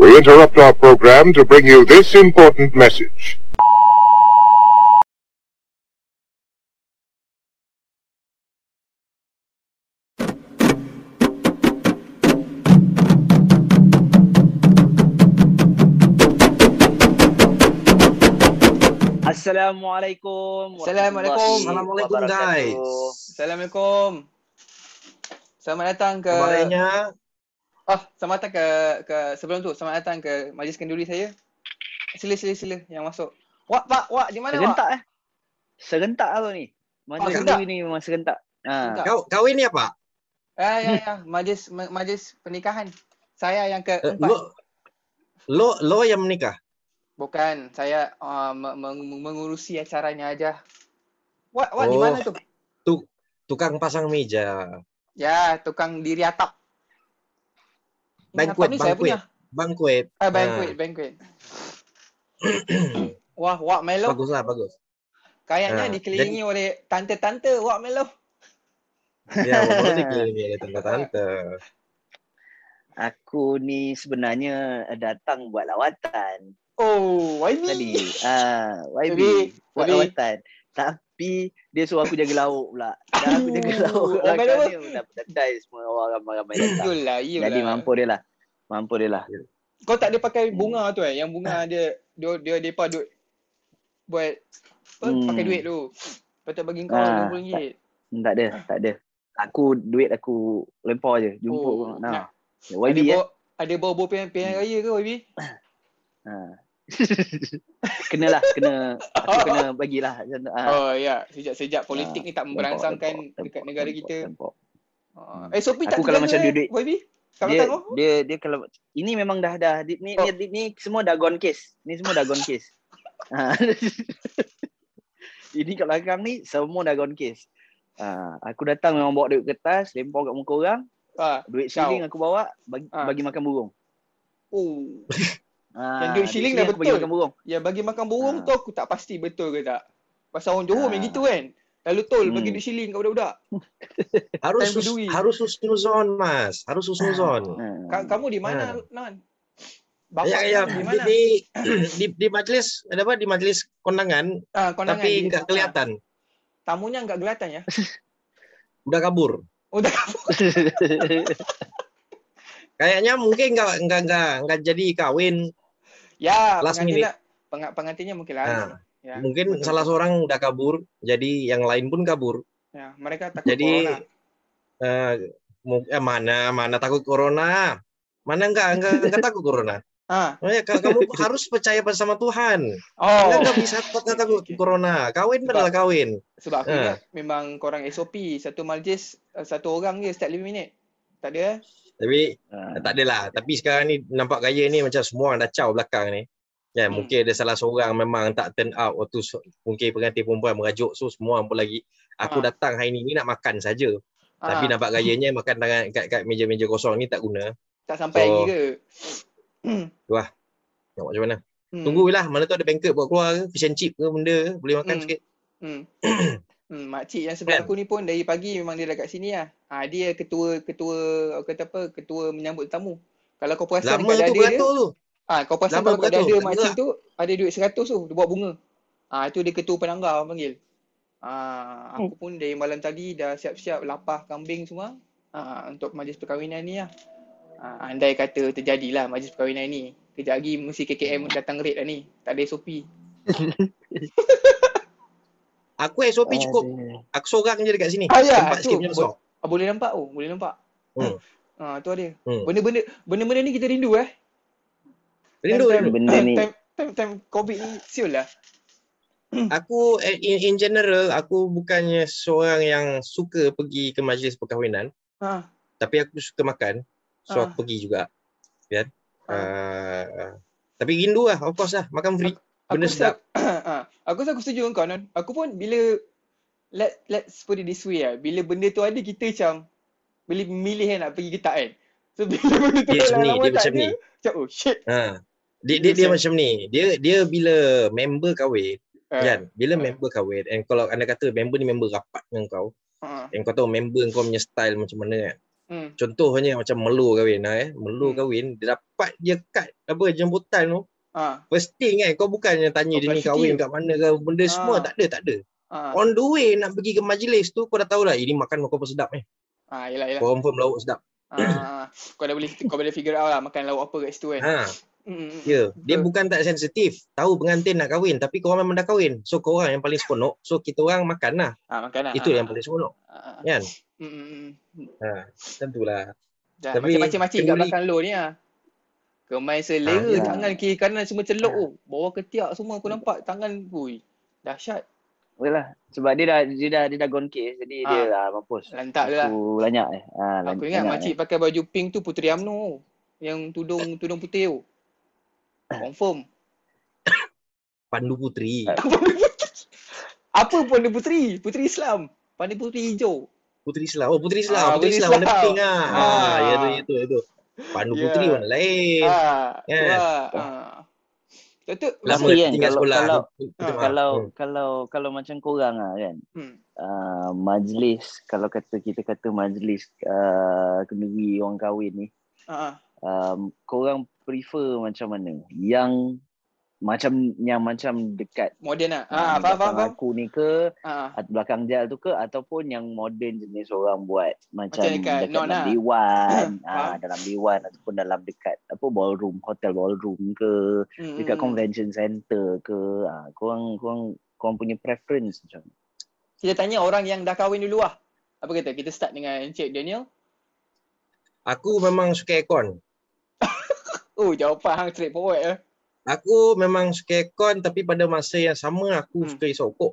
We interrupt our program to bring you this important message. Assalamualaikum. Assalamualaikum. warahmatullahi Assalamualaikum, guys. wabarakatuh. Assalamualaikum. Selamat datang ke Kabarnya Ah, selamat datang ke ke sebelum tu selamat datang ke majlis kenduri saya. Sila sila sila yang masuk. Wak pak wak di mana Serentak wak? eh. Serentak apa ni? Majlis Oh, oh, serentak. ni memang serentak. Ha. Serentak. kau kahwin ni apa? Ah ya ya, majlis ma- majlis pernikahan. Saya yang Eh, keempat. Lo lo lo yang menikah. Bukan, saya uh, me- meng- mengurusi acaranya aja. Wak wak di Oh. mana tu? Tukang pasang meja. Ya, tukang diri atap. Banquet, saya banquet. punya. Banquet. Ah, banquet, banquet. Wah, wak Melo. Bagus lah, bagus. Kayaknya Ah, dikelilingi oleh tante-tante wak Melo. Ya, bagus dikelilingi oleh tante-tante. Aku ni sebenarnya datang buat lawatan Oh, YB. tadi. Ah, YB Jadi, buat jadi- lawatan. Tapi dia suruh aku jaga lauk pula. Dah aku jaga lauk Oh, belakang apa? ni dah pedai semua orang ramai-ramai datang. Yolah, yolah. Jadi mampu dia lah. Mampu dia lah. Kau tak ada pakai bunga tu eh? Yang bunga dia dia dia depa duit buat apa? Hmm. Pakai duit tu. Patut bagi kau Ah, RM50. Hmm, Tak ada, tak ada. Aku duit aku lempar je. Jumpa Oh, oh, nah. nak. YB ada ya. bawa, ada bawa bawa pilihan, pilihan raya ke YB? Ha. Kenalah, kena aku kena bagilah. Ha. Oh ya, sejak-sejak politik Ah, ni tak memberangsangkan dekat negara kita. Ah, Eh, Sophie tak Aku kalau macam duit- YB? Dia, tahu? dia dia kalau ini memang dah dah ni, Oh. ni, ni semua dah gone case. Ni semua dah gone case. Ini kat belakang ni semua dah gone case. Ha, aku datang memang bawa duit kertas, lempar kat muka orang, Ah. duit Kau. shilling aku bawa bagi, Ah. bagi makan burung. Oh. Ha, Yang duit shilling dah bagi betul. makan burung. Ya bagi makan burung Ah. tu aku tak pasti betul ke tak. Pasal orang Johor Ah. main gitu kan. Lalu tol Hmm. bagi duit shilling kat budak-budak. Harus sus, harus husnuzon, Mas. Harus husnuzon. Ha. Ka- kamu di mana, Non? Bapak Ya, ya, di di, mana? di, di, di majlis, ada apa? Di majlis kondangan, Ah, kondangan tapi di- nggak kelihatan. Tamunya enggak kelihatan ya? Udah kabur. Udah Kayaknya mungkin nggak nggak nggak nggak jadi kawin. Ya, Last pengantin peng- pengantinnya mungkin lari. Nah, ya. Mungkin betul. salah seorang udah kabur, jadi yang lain pun kabur. Ya, mereka takut Jadi corona. eh, mu- eh, mana mana takut corona, mana enggak enggak, enggak takut corona. Ah. Makanya ka- kamu harus percaya sama Tuhan. Oh. Enggak enggak bisa takut takut corona. Kawin adalah kawin. Sebab aku Ah. ingat memang korang SOP satu majlis eh, satu orang je setiap 5 minit. Tak ada eh? Tapi Ha. tak adalah. Tapi sekarang ni nampak gaya ni macam semua orang dah caw belakang ni. Ya, Hmm. mungkin ada salah seorang memang tak turn out waktu mungkin pengantin perempuan merajuk so semua pun lagi aku Ah. datang hari ni ni nak makan saja. Tapi Ah, nampak gayanya makan tangan kat, kat meja-meja kosong ni tak guna. tak sampai so- lagi ke? Nak buat macam mana? Hmm. Tunggulah mana tu ada banquet buat keluar ke, fish and chip ke benda ke, boleh makan Hmm. sikit. Hmm. hmm, makcik yang sebelah Kan? aku ni pun dari pagi memang dia dekat sini lah. Ha, dia ketua ketua kata apa? Ketua menyambut tamu. Kalau kau perasan Lama dekat dada dia, beratur tu. ah kau perasan Lama kalau kat beratur, dada makcik gerak. tu ada duit 100 tu, dia buat bunga. Ah itu dia ketua penanggar orang panggil. Ah aku pun dari malam tadi dah siap-siap lapah kambing semua. Ah untuk majlis perkahwinan ni lah. Ah, andai kata terjadilah majlis perkahwinan ni. Kejap lagi mesti KKM datang raid lah ni. Tak ada SOP. Aku SOP cukup. Aduh. Aku seorang je dekat sini. Ah, ya, Tempat tu. sikit macam besar. Ah, boleh nampak oh, boleh nampak. Hmm. Ah tu ada. Hmm. Benda-benda benda-benda ni kita rindu eh. Rindu, time, rindu. Benda time, ni. time, time, time COVID ni siul lah. Aku eh, in, in general aku bukannya seorang yang suka pergi ke majlis perkahwinan, Ha. tapi aku suka makan. So Ah. aku pergi juga. Kan? Ah. Uh, tapi rindu lah, of course lah, makan free. Benda aku sedap. ha, aku rasa aku setuju dengan kau non. Aku pun bila let let's put it this way lah. Bila benda tu ada kita macam boleh milih kan nak pergi ke tak kan. So bila benda tu Dia macam ni, dia macam ada, ni. Macam oh shit. Ha. Dia, dia, dia Macam- ni. Dia dia bila member kahwin, Ah, kan? Bila Ah. member kahwin, and kalau anda kata member ni member rapat dengan kau, ha. and kau tahu member kau punya style macam mana kan? Hmm. Contohnya macam Melo kahwin lah eh. Melo Hmm. kahwin, dia dapat je kad apa jemputan tu. Ah. First thing kan, kau bukannya tanya Kau dia ni kahwin kat mana ke, benda semua Ah. tak ada, tak ada. Ah. On the way nak pergi ke majlis tu, kau dah tahu lah, ini makan kau apa sedap ni. Ah, yelah, yelah. Confirm lauk sedap. Ah, kau dah boleh kau boleh figure out lah makan lauk apa kat situ kan. Ha, hmm, ya. hmm. Dia Betul. bukan tak sensitif. Tahu pengantin nak kahwin, tapi kau memang dah kahwin. So kau orang yang paling seronok. So kita orang makan lah. Ah, makan lah. Itu ah, yang paling seronok. ah, ah, ah. Kan? Hmm, hmm. Ha, tentulah. Dah, Tapi macam-macam kat belakang lo ni lah. Kemai selera, Ah, ya. tangan kiri kanan semua celok Ah. tu. Bawah ketiak semua aku nampak tangan. Ui, dahsyat. Yalah, sebab dia dah dia dah dia dah gone case jadi Ah. dia lah mampus. Lantak dia lah. Aku lanyak eh. Ha, Aku ingat makcik pakai baju pink tu Puteri UMNO. Yang tudung tudung putih tu. Confirm. Pandu Puteri. Apa pun dia puteri? Puteri Islam. Pandai puteri hijau. Puteri Islam. Oh, Puteri Islam. Ah, Puteri Puteri Islam warna Islam. pink ah. Ah. Ah, ya tu, ya tu, ya tu. Pandu Ya. Puteri warna lain. Ah, Kan? lah. Ah. Tu tu Lama kan, tinggal kalau- sekolah. kalau- Ah, betul, kalau hmm. kalau kalau macam korang ah kan. Hmm. Uh, majlis kalau kata kita kata majlis uh, kenduri orang kahwin ni Ah, um, korang prefer macam mana? Yang macam yang macam dekat Moden lah. ah, Ah, faham, faham, aku ni ke Ah, at- belakang jal tu ke ataupun yang moden jenis orang buat macam, Macam dekat dekat non dalam dewan ah, Faham. dalam dewan ataupun dalam dekat apa ballroom hotel ballroom ke hmm, dekat convention center ke ah, korang korang korang punya preference macam? Kita tanya orang yang dah kahwin dulu lah. Apa kata? Kita start dengan Encik Daniel. Aku memang suka aircon. Oh, jawapan hang straight forward eh. Aku memang suka aircon tapi pada masa yang sama aku Hmm. suka isap rokok.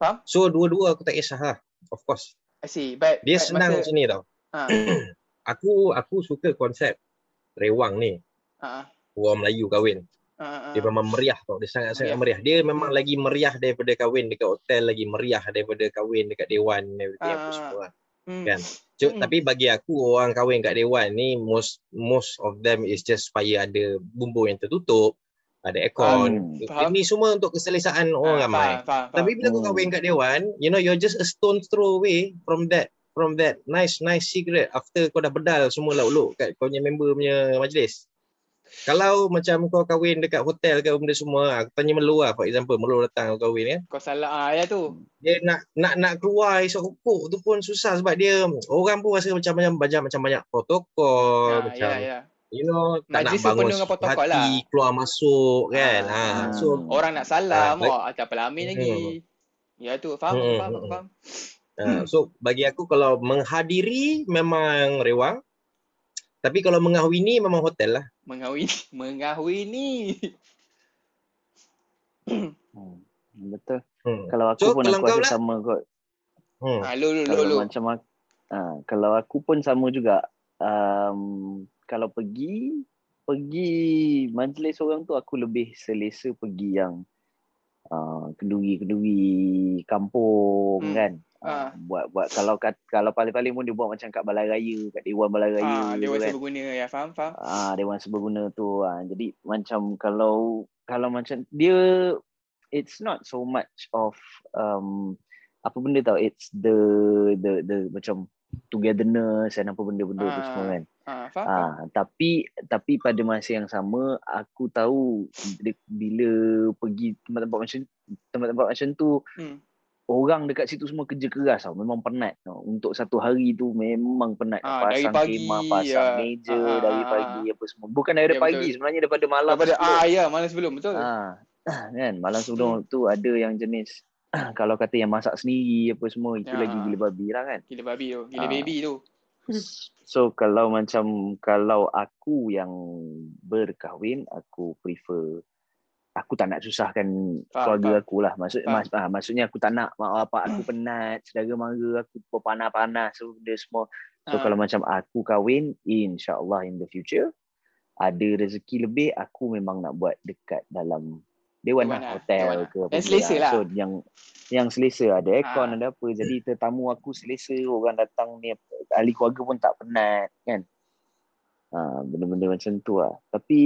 Faham? So dua-dua aku tak kisah lah. Of course. I see. But, Dia but senang masa, macam ni tau. Ah, Aku aku suka konsep rewang ni. ah, Orang Melayu kahwin. ah, ah, Dia memang meriah tau. Dia sangat-sangat meriah. Dia memang lagi meriah daripada kahwin dekat hotel. Lagi meriah daripada kahwin dekat dewan. Everything apa semua. Hmm. Kan? Cuk, Mm-mm. Tapi bagi aku orang kahwin kat dewan ni most most of them is just supaya ada bumbung yang tertutup, ada aircon. Hmm, faham. Ini semua untuk keselesaan orang Ah, ramai. Faham, faham, Tapi bila kau Hmm. kahwin kat dewan, you know you're just a stone throw away from that from that nice nice cigarette after kau dah bedal semua lauk-lauk kat kau punya member punya majlis. Kalau macam kau kahwin dekat hotel ke benda semua, aku tanya Melo lah for example, Melo datang kau kahwin kan. Kau salah ah, ya tu. Dia nak nak nak keluar esok rokok tu pun susah sebab dia orang pun rasa macam macam banyak macam banyak protokol Ah, macam ya, ya. you know tak Majlis nak bangun dengan protokol hati lah. keluar masuk kan. Ah, Ha, ah. so Orang nak salam, Ah, oh, tak apa amin lagi. Ya tu, faham, Hmm, faham, hmm, faham. Uh, so bagi aku kalau menghadiri memang rewang. Tapi kalau mengahwini memang hotel lah. Mengahwini, mengahwini. Hmm, betul. Hmm. Kalau aku So, pun kalau aku kau rasa pula? sama kot. Hmm. Ah, lu, lu, lu, Kalau lu. macam aku, ah, kalau aku pun sama juga. Um, kalau pergi pergi majlis orang tu aku lebih selesa pergi yang uh, kenduri-kenduri kampung Hmm. kan. Ah. Uh, buat buat kalau kat, kalau paling-paling pun dia buat macam kat balai raya, kat dewan balai Ah, raya tu rasa kan. berguna ya, faham, faham. Ah, dewan seberguna tu. Ah, jadi macam kalau kalau macam dia it's not so much of um apa benda tau it's the the the macam togetherness and apa benda-benda tu Ah, semua kan. Ah, faham, faham. Ah, tapi tapi pada masa yang sama aku tahu bila pergi tempat-tempat macam tempat-tempat macam tu Hmm. Orang dekat situ semua kerja keras tau. Memang penat tau. Untuk satu hari tu memang penat. Dari pasang pagi, kemah, pasang ya. meja ah, dari pagi apa semua. Bukan daripada Ya, pagi betul. sebenarnya daripada malam. Daripada, sebelum. ah, ya, malam sebelum, betul. Ah, kan malam Hmm. sebelum tu ada yang jenis kalau kata yang masak sendiri apa semua itu Ya. lagi gila babi lah kan. Gila babi tu, gila Ah. baby tu. So kalau macam kalau aku yang berkahwin aku prefer aku tak nak susahkan Faham, keluarga faham. aku lah. Maksud Faham. mas, ah, maksudnya aku tak nak mak bapak aku penat, saudara mara aku panas-panas so benda semua. So Ah. kalau macam aku kahwin insya-Allah in the future ada rezeki lebih aku memang nak buat dekat dalam dewan, Dewan lah, lah, hotel dewan lah. ke apa Yang benda selesa lah. So yang yang selesa ada aircon Ah. ada apa. Jadi tetamu aku selesa orang datang ni ahli keluarga pun tak penat kan. Ha, benda-benda macam tu lah. Tapi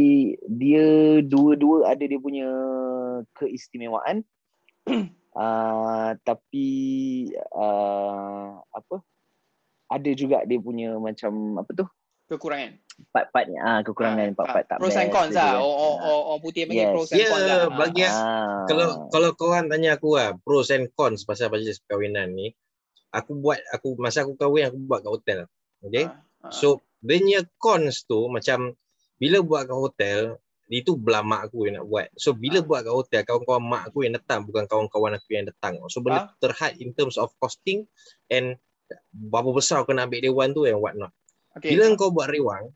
dia dua-dua ada dia punya keistimewaan. uh, tapi uh, apa? ada juga dia punya macam apa tu? Kekurangan. Part-partnya ah kekurangan Ah, part-part ah, tak Pros and cons lah. kan. Orang, orang, orang putih panggil Yes. pros and Ya, cons lah. Ah, bagi ah. Ah. Kalau kalau korang tanya aku lah pros and cons pasal majlis perkahwinan ni, aku buat aku masa aku kahwin aku buat kat hotel. Okay? Ah, ah. So dia punya cons tu macam bila buat kat hotel itu belah mak aku yang nak buat. So bila Ah. buat kat hotel kawan-kawan mak aku yang datang bukan kawan-kawan aku yang datang. So benda Ah. terhad in terms of costing and berapa besar kau nak ambil dewan tu and what not. Okay. Bila kau buat rewang,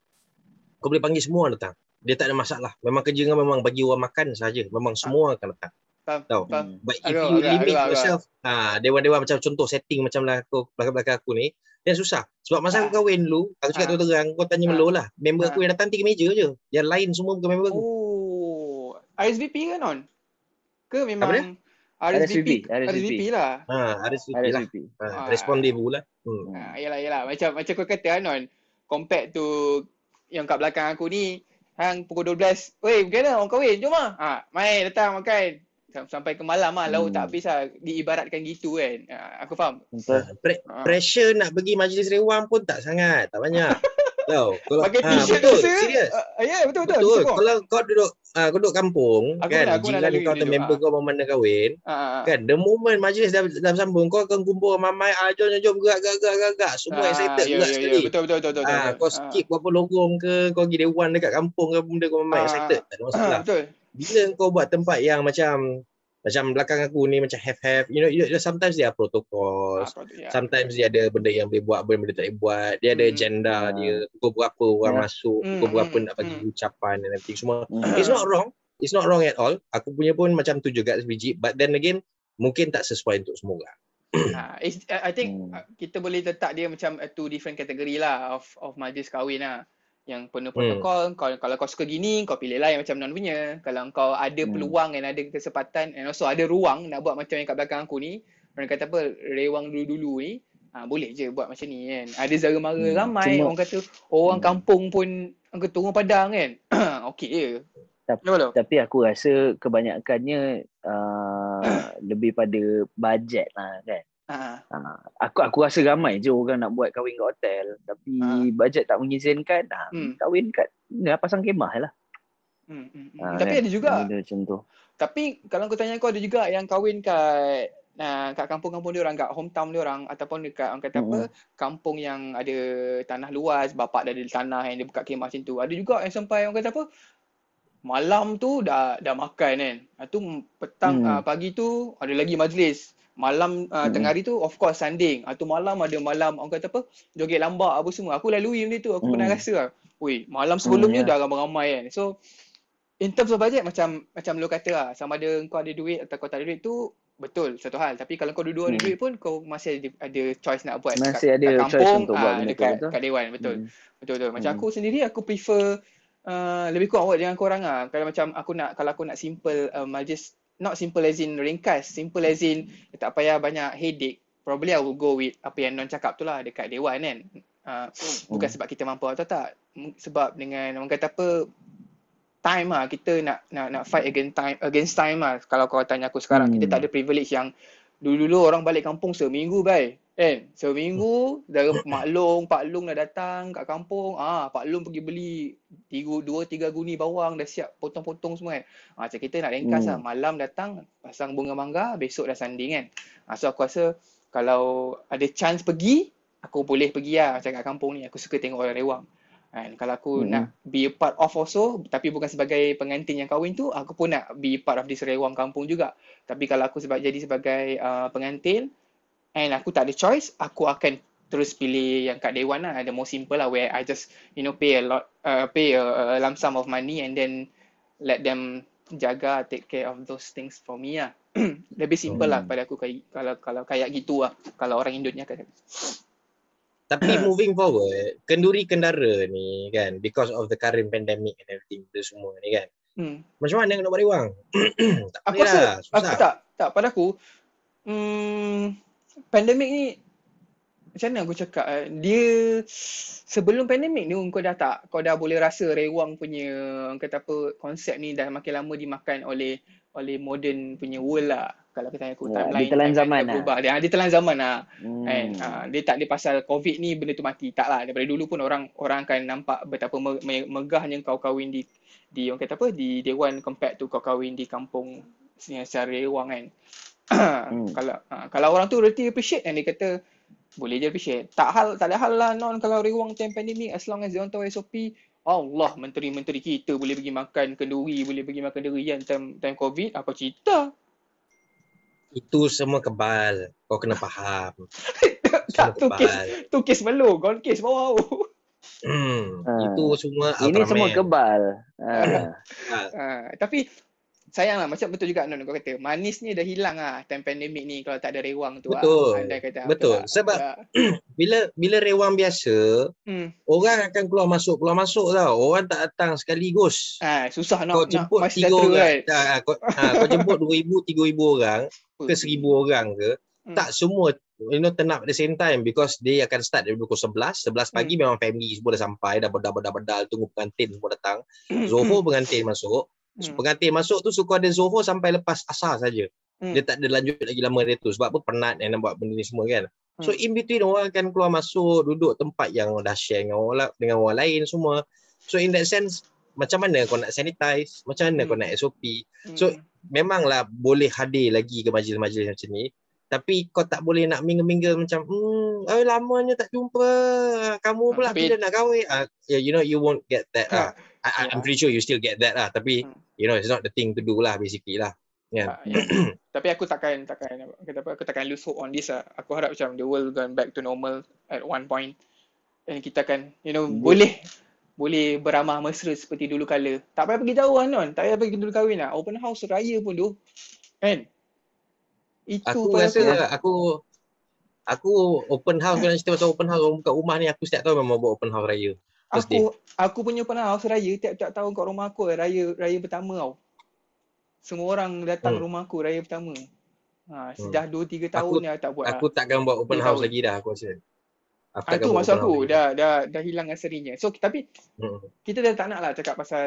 kau boleh panggil semua datang. Dia tak ada masalah. Memang kerja kau memang bagi orang makan saja. Memang semua akan datang. Faham, Tahu. faham. But if you limit yourself, ah dewan-dewan macam contoh setting macam lah aku belakang-belakang aku ni, dan susah. Sebab masa Ah. aku kahwin dulu, aku cakap Ah. terus-terang, kau tanya Ah. Melo lah. Member Ah. aku yang datang tiga meja je. Yang lain semua bukan member aku. Oh, RSVP ke non? Ke memang Apa dia? RSVP, RSVP, RSVP lah. Ha, RSVP lah. RSVP. Ha, Ah. respondable lah. Hmm. Ha, yalah, yalah. Macam macam kau kata Anon, compared to yang kat belakang aku ni, hang pukul 12, "Wei, bagaimana orang kahwin? Jom ah." Ha, mai datang makan. Sam- Sampai ke malam lah, lauk Hmm. tak habis lah. Diibaratkan gitu kan. Ha, aku faham. Betul. Ha, pre- Ha. pressure nak pergi majlis rewang pun tak sangat, tak banyak. Tahu. Kalau Pakai ha, t-shirt betul, rasa. serius. Uh, ya, betul betul. Betul. Betul. Kalau kau duduk ah kau duduk kampung Aku kan, aku jiran kau atau dulu, member ah. kau mana kahwin, Ha, ha, ha. kan the moment majlis dah, dah sambung kau akan kumpul mamai ah jom jom, gerak gerak gerak gerak, gerak semua Ah, excited ya, gerak ya, sekali Ya, betul betul betul betul. ah betul. kau Ah. skip berapa lorong ke kau pergi dewan dekat kampung ke benda kau mamai Ah, excited tak ada masalah betul. Bila kau buat tempat yang macam macam belakang aku ni macam have have you know, you know sometimes dia ada protocol Ah, ya. sometimes dia ada benda yang boleh buat benda tak boleh buat dia ada Hmm. agenda Ah. dia pukul berapa orang Ya. masuk Hmm, pukul berapa hmm, nak bagi hmm. ucapan dan everything semua Hmm. It's not wrong. It's not wrong at all. Aku punya pun macam tu juga sebiji. But then again, mungkin tak sesuai untuk semua orang. Ha, I think Hmm. kita boleh letak dia macam uh, two different category lah of of majlis kahwin lah. Yang penuh Hmm. protokol, kalau, kalau kau suka gini, kau pilih lah yang macam non punya. Kalau kau ada Hmm. peluang dan ada kesempatan and also ada ruang nak buat macam yang kat belakang aku ni, orang kata apa, rewang dulu-dulu ni, ha, boleh je buat macam ni kan. Ada zara mara Hmm. ramai, Cuma- orang kata orang Hmm. kampung pun, orang kata orang padang kan. Okey je. Tapi-? Tapi aku rasa kebanyakannya uh, lebih pada bajet lah kan. Ha. Uh, aku aku rasa ramai je orang nak buat kahwin kat hotel tapi Ah. bajet tak mengizinkan. Uh, Hmm. Kahwin kat ni pasang kemah lah. Hmm, hmm, hmm. Ah, Tapi kan? ada juga Benda macam tu. Tapi kalau kau tanya aku ada juga yang kahwin kat uh, kat kampung-kampung dia orang, kat hometown dia orang ataupun dekat orang kata apa, kampung yang ada tanah luas, bapak dah ada tanah yang dia buka kemah macam tu. Ada juga yang sampai orang kata apa, malam tu dah dah makan kan. Lepas tu petang Hmm. uh, pagi tu ada lagi majlis. Malam uh, Hmm. tengah hari tu of course sanding. Atau malam ada malam orang kata apa, joget lambak apa semua. Aku lalui benda tu, aku Hmm. pernah rasa lah. Ui, malam sebelumnya ya. dah ramai-ramai kan. So in terms of budget macam macam lu kata lah sama ada kau ada duit atau kau tak ada duit tu betul satu hal tapi kalau kau dua-dua ada Hmm. duit pun kau masih ada, ada choice nak buat Masih ada kat choice kampung untuk buat ah, tu, dekat betul? kat dewan betul Hmm. betul betul macam Hmm. aku sendiri aku prefer uh, lebih kurang buat dengan korang ah kalau macam aku nak kalau aku nak simple uh, majlis not simple as in ringkas simple as in tak payah banyak headache. Probably I will go with apa yang non cakap tu lah dekat dewan kan. Uh, bukan Hmm. sebab kita mampu atau tak. Sebab dengan orang kata apa time lah kita nak nak nak fight against time against time lah. Kalau kau tanya aku sekarang Hmm. kita tak ada privilege yang dulu-dulu orang balik kampung seminggu bai kan seminggu dah Mak Long Pak Long dah datang kat kampung. Ah Pak Long pergi beli tiga dua tiga guni bawang. Dah siap potong-potong semua kan? Ah, macam kita nak ringkas Hmm. lah malam datang pasang bunga mangga besok dah sanding kan? Ah, so aku rasa kalau ada chance pergi aku boleh pergi lah macam kat kampung ni. Aku suka tengok orang rewang Kan, kalau aku Mm-mm. nak be a part of also tapi bukan sebagai pengantin yang kahwin tu aku pun nak be part of this rewang kampung juga. Tapi kalau aku sebab jadi sebagai uh, pengantin and aku tak ada choice aku akan terus pilih yang kat dewan lah the more simple lah where I just you know pay a lot uh, pay a, a lump sum of money and then let them jaga take care of those things for me lah lebih simple lah Hmm. pada aku kayak kalau kalau kayak gitu lah kalau orang Indonesia kata Tapi moving forward, kenduri kendara ni kan, because of the current pandemic and everything, benda semua ni kan. hmm. Macam mana nak buat rewang? tak Aku rasa lah, susah. Aku tak, tak pada aku hmm, pandemik ni macam mana aku cakap eh, dia sebelum pandemik ni kau dah tak kau dah boleh rasa rewang punya kata apa konsep ni dah makin lama dimakan oleh oleh modern punya world lah. Kalau kita tanya aku Ya, timeline, dia telan zaman lah. berubah. Dia, dia telan zaman lah. Hmm. Kan? Ah, dia tak ada pasal COVID ni benda tu mati. Tak lah. Daripada dulu pun orang orang akan nampak betapa me- me- megahnya kau kahwin di di orang kata apa di Dewan compared to kau kahwin di kampung secara rewang kan. Hmm. Kalau ah, kalau orang tu reti appreciate kan dia kata boleh je appreciate. Tak hal tak ada hal lah non kalau rewang time pandemik as long as dia orang tahu SOP Allah menteri-menteri kita boleh pergi makan kenduri, boleh pergi makan durian time time COVID, apa cerita? Itu semua kebal. Kau kena faham. tak Semua tu kes tu kes belum, gol kes bawah. Hmm. Ah. Itu semua Ini semua Ultraman. kebal. Ah. Uh, tapi sayang lah macam betul juga Non kau kata manis ni dah hilang lah time pandemik ni kalau tak ada rewang tu Betul. lah. Andai kata Betul. Lah. Sebab Ya. Bila bila rewang biasa, hmm. orang akan keluar masuk keluar masuk tau. Orang tak datang sekaligus. ah, susah kau nak nak jemput masih tiga orang. kan. Tak, kau, ha, kau jemput 2000 3000 orang ke 1000 orang ke, Hmm. tak semua you know turn up at the same time because dia akan start dari pukul 11 11 pagi Hmm. memang family semua dah sampai dah bedal-bedal tunggu pengantin semua datang Zohor pengantin masuk Hmm. pengantin masuk tu suka ada Zohor sampai lepas asar saja Hmm. dia tak ada lanjut lagi lama dia tu sebab apa penat yang nak buat benda ni semua kan so Hmm. in between orang akan keluar masuk duduk tempat yang dah share dengan orang dengan orang lain semua so in that sense macam mana kau nak sanitize macam mana Hmm. kau nak SOP Hmm. so- memanglah boleh hadir lagi ke majlis-majlis macam ni tapi kau tak boleh nak mingle-mingle macam hmm oh, lamanya tak jumpa kamu pula bila nak kahwin ah, yeah, you know you won't get that ah. I, I- I'm yeah. pretty sure you still get that lah tapi Hmm. you know it's not the thing to do lah basically lah kan Ah, ya. Tapi aku takkan takkan kata apa aku takkan lose hope on this lah. Aku harap macam the world gone back to normal at one point. Dan kita akan you know Good. boleh boleh beramah mesra seperti dulu kala. Tak payah pergi jauh lah non. Tak payah pergi dulu kahwin lah. Open house raya pun tu. Kan? Itu aku rasa aku, aku aku open house kalau cerita pasal open house orang buka rumah ni aku setiap tahun memang buat open house raya aku aku punya open house raya tiap-tiap tahun kat rumah aku raya raya pertama tau. Semua orang datang Hmm. rumah aku raya pertama. Ha, sejak 2 3 tahun Aku- aku tak buat lah. aku takkan buat open house lagi dah aku rasa aku Ah, tu open aku lagi. dah dah dah hilang aserinya. So tapi Hmm. kita dah tak nak lah cakap pasal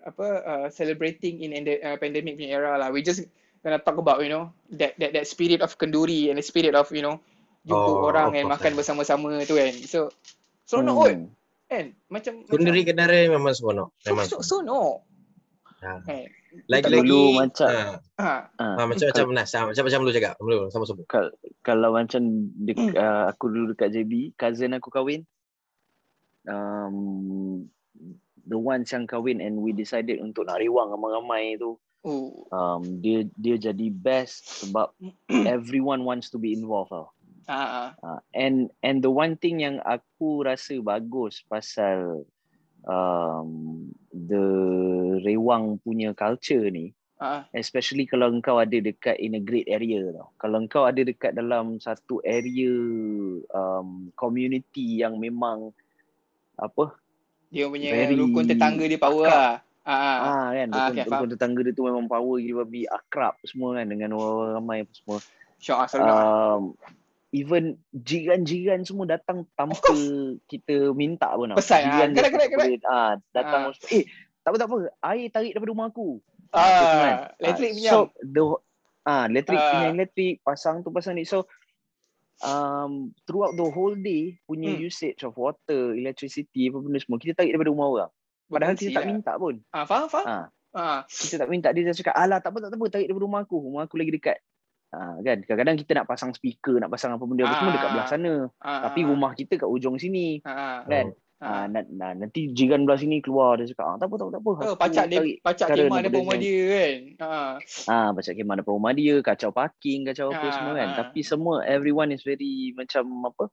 apa uh, celebrating in ende- uh, pandemic punya era lah. We just gonna talk about you know that that that spirit of kenduri and the spirit of you know jumpa Oh, orang and makan lah. bersama-sama tu kan. So seronok Hmm. Kan. Macam Kenduri kenara memang seronok memang so, so, seronok. Ha. Kan. lagi-lagi Dulu macam- ha, Ha. Ah. ha, macam macam Nas ha, macam macam lu cakap lu sama-sama Kal- kalau macam dek, Hmm. uh, aku dulu dekat JB, cousin aku kahwin. Um, the ones yang kahwin and we decided untuk nak rewang ramai-ramai tu, Oh. um, dia dia jadi best sebab everyone wants to be involved tau. Ah, ah. Uh, and and the one thing yang aku rasa bagus pasal um, the rewang punya culture ni, Ah, ah. especially kalau engkau ada dekat in a great area tau. Kalau engkau ada dekat dalam satu area um, community yang memang apa Dia punya Very rukun tetangga dia power akrab. lah. Ah, ah. ah, kan Ah, rukun, okay, rukun tetangga dia tu memang power gila babi akrab semua kan dengan orang ramai apa semua. Syok ah, seronok. ah. Um, even jiran-jiran semua datang tanpa kita minta pun tau. Pesan, ah. Jiran dia correct, tak boleh, ah, datang Ah. eh tak apa tak apa air tarik daripada rumah aku. Kan? Ah, elektrik Ah, pinjam. So the ah elektrik Ah. pinjam elektrik pasang tu pasang ni. So um throughout the whole day punya Hmm. usage of water, electricity apa benda semua kita tarik daripada rumah orang. Padahal Berfungsi kita tak lah. minta pun. Ah, faham, faham. Ah Ah. kita tak minta dia just cakap alah tak apa tak apa tarik daripada rumah aku. Rumah aku lagi dekat. Ah kan kadang-kadang kita nak pasang speaker, nak pasang apa benda apa semua dekat belah Ah. sana. Ah, Tapi ah, rumah kita kat ujung sini ah, ah, kan. ah. Ah, na, na, nanti jiran belah sini keluar dia cakap ah tak apa tak apa. Tak apa. Oh, pacak dia pacak kemah depan rumah sini." dia kan. Ah. Ah, macam kemah depan rumah dia, kacau parking, kacau apa Ah, semua kan. ah. Tapi semua everyone is very macam apa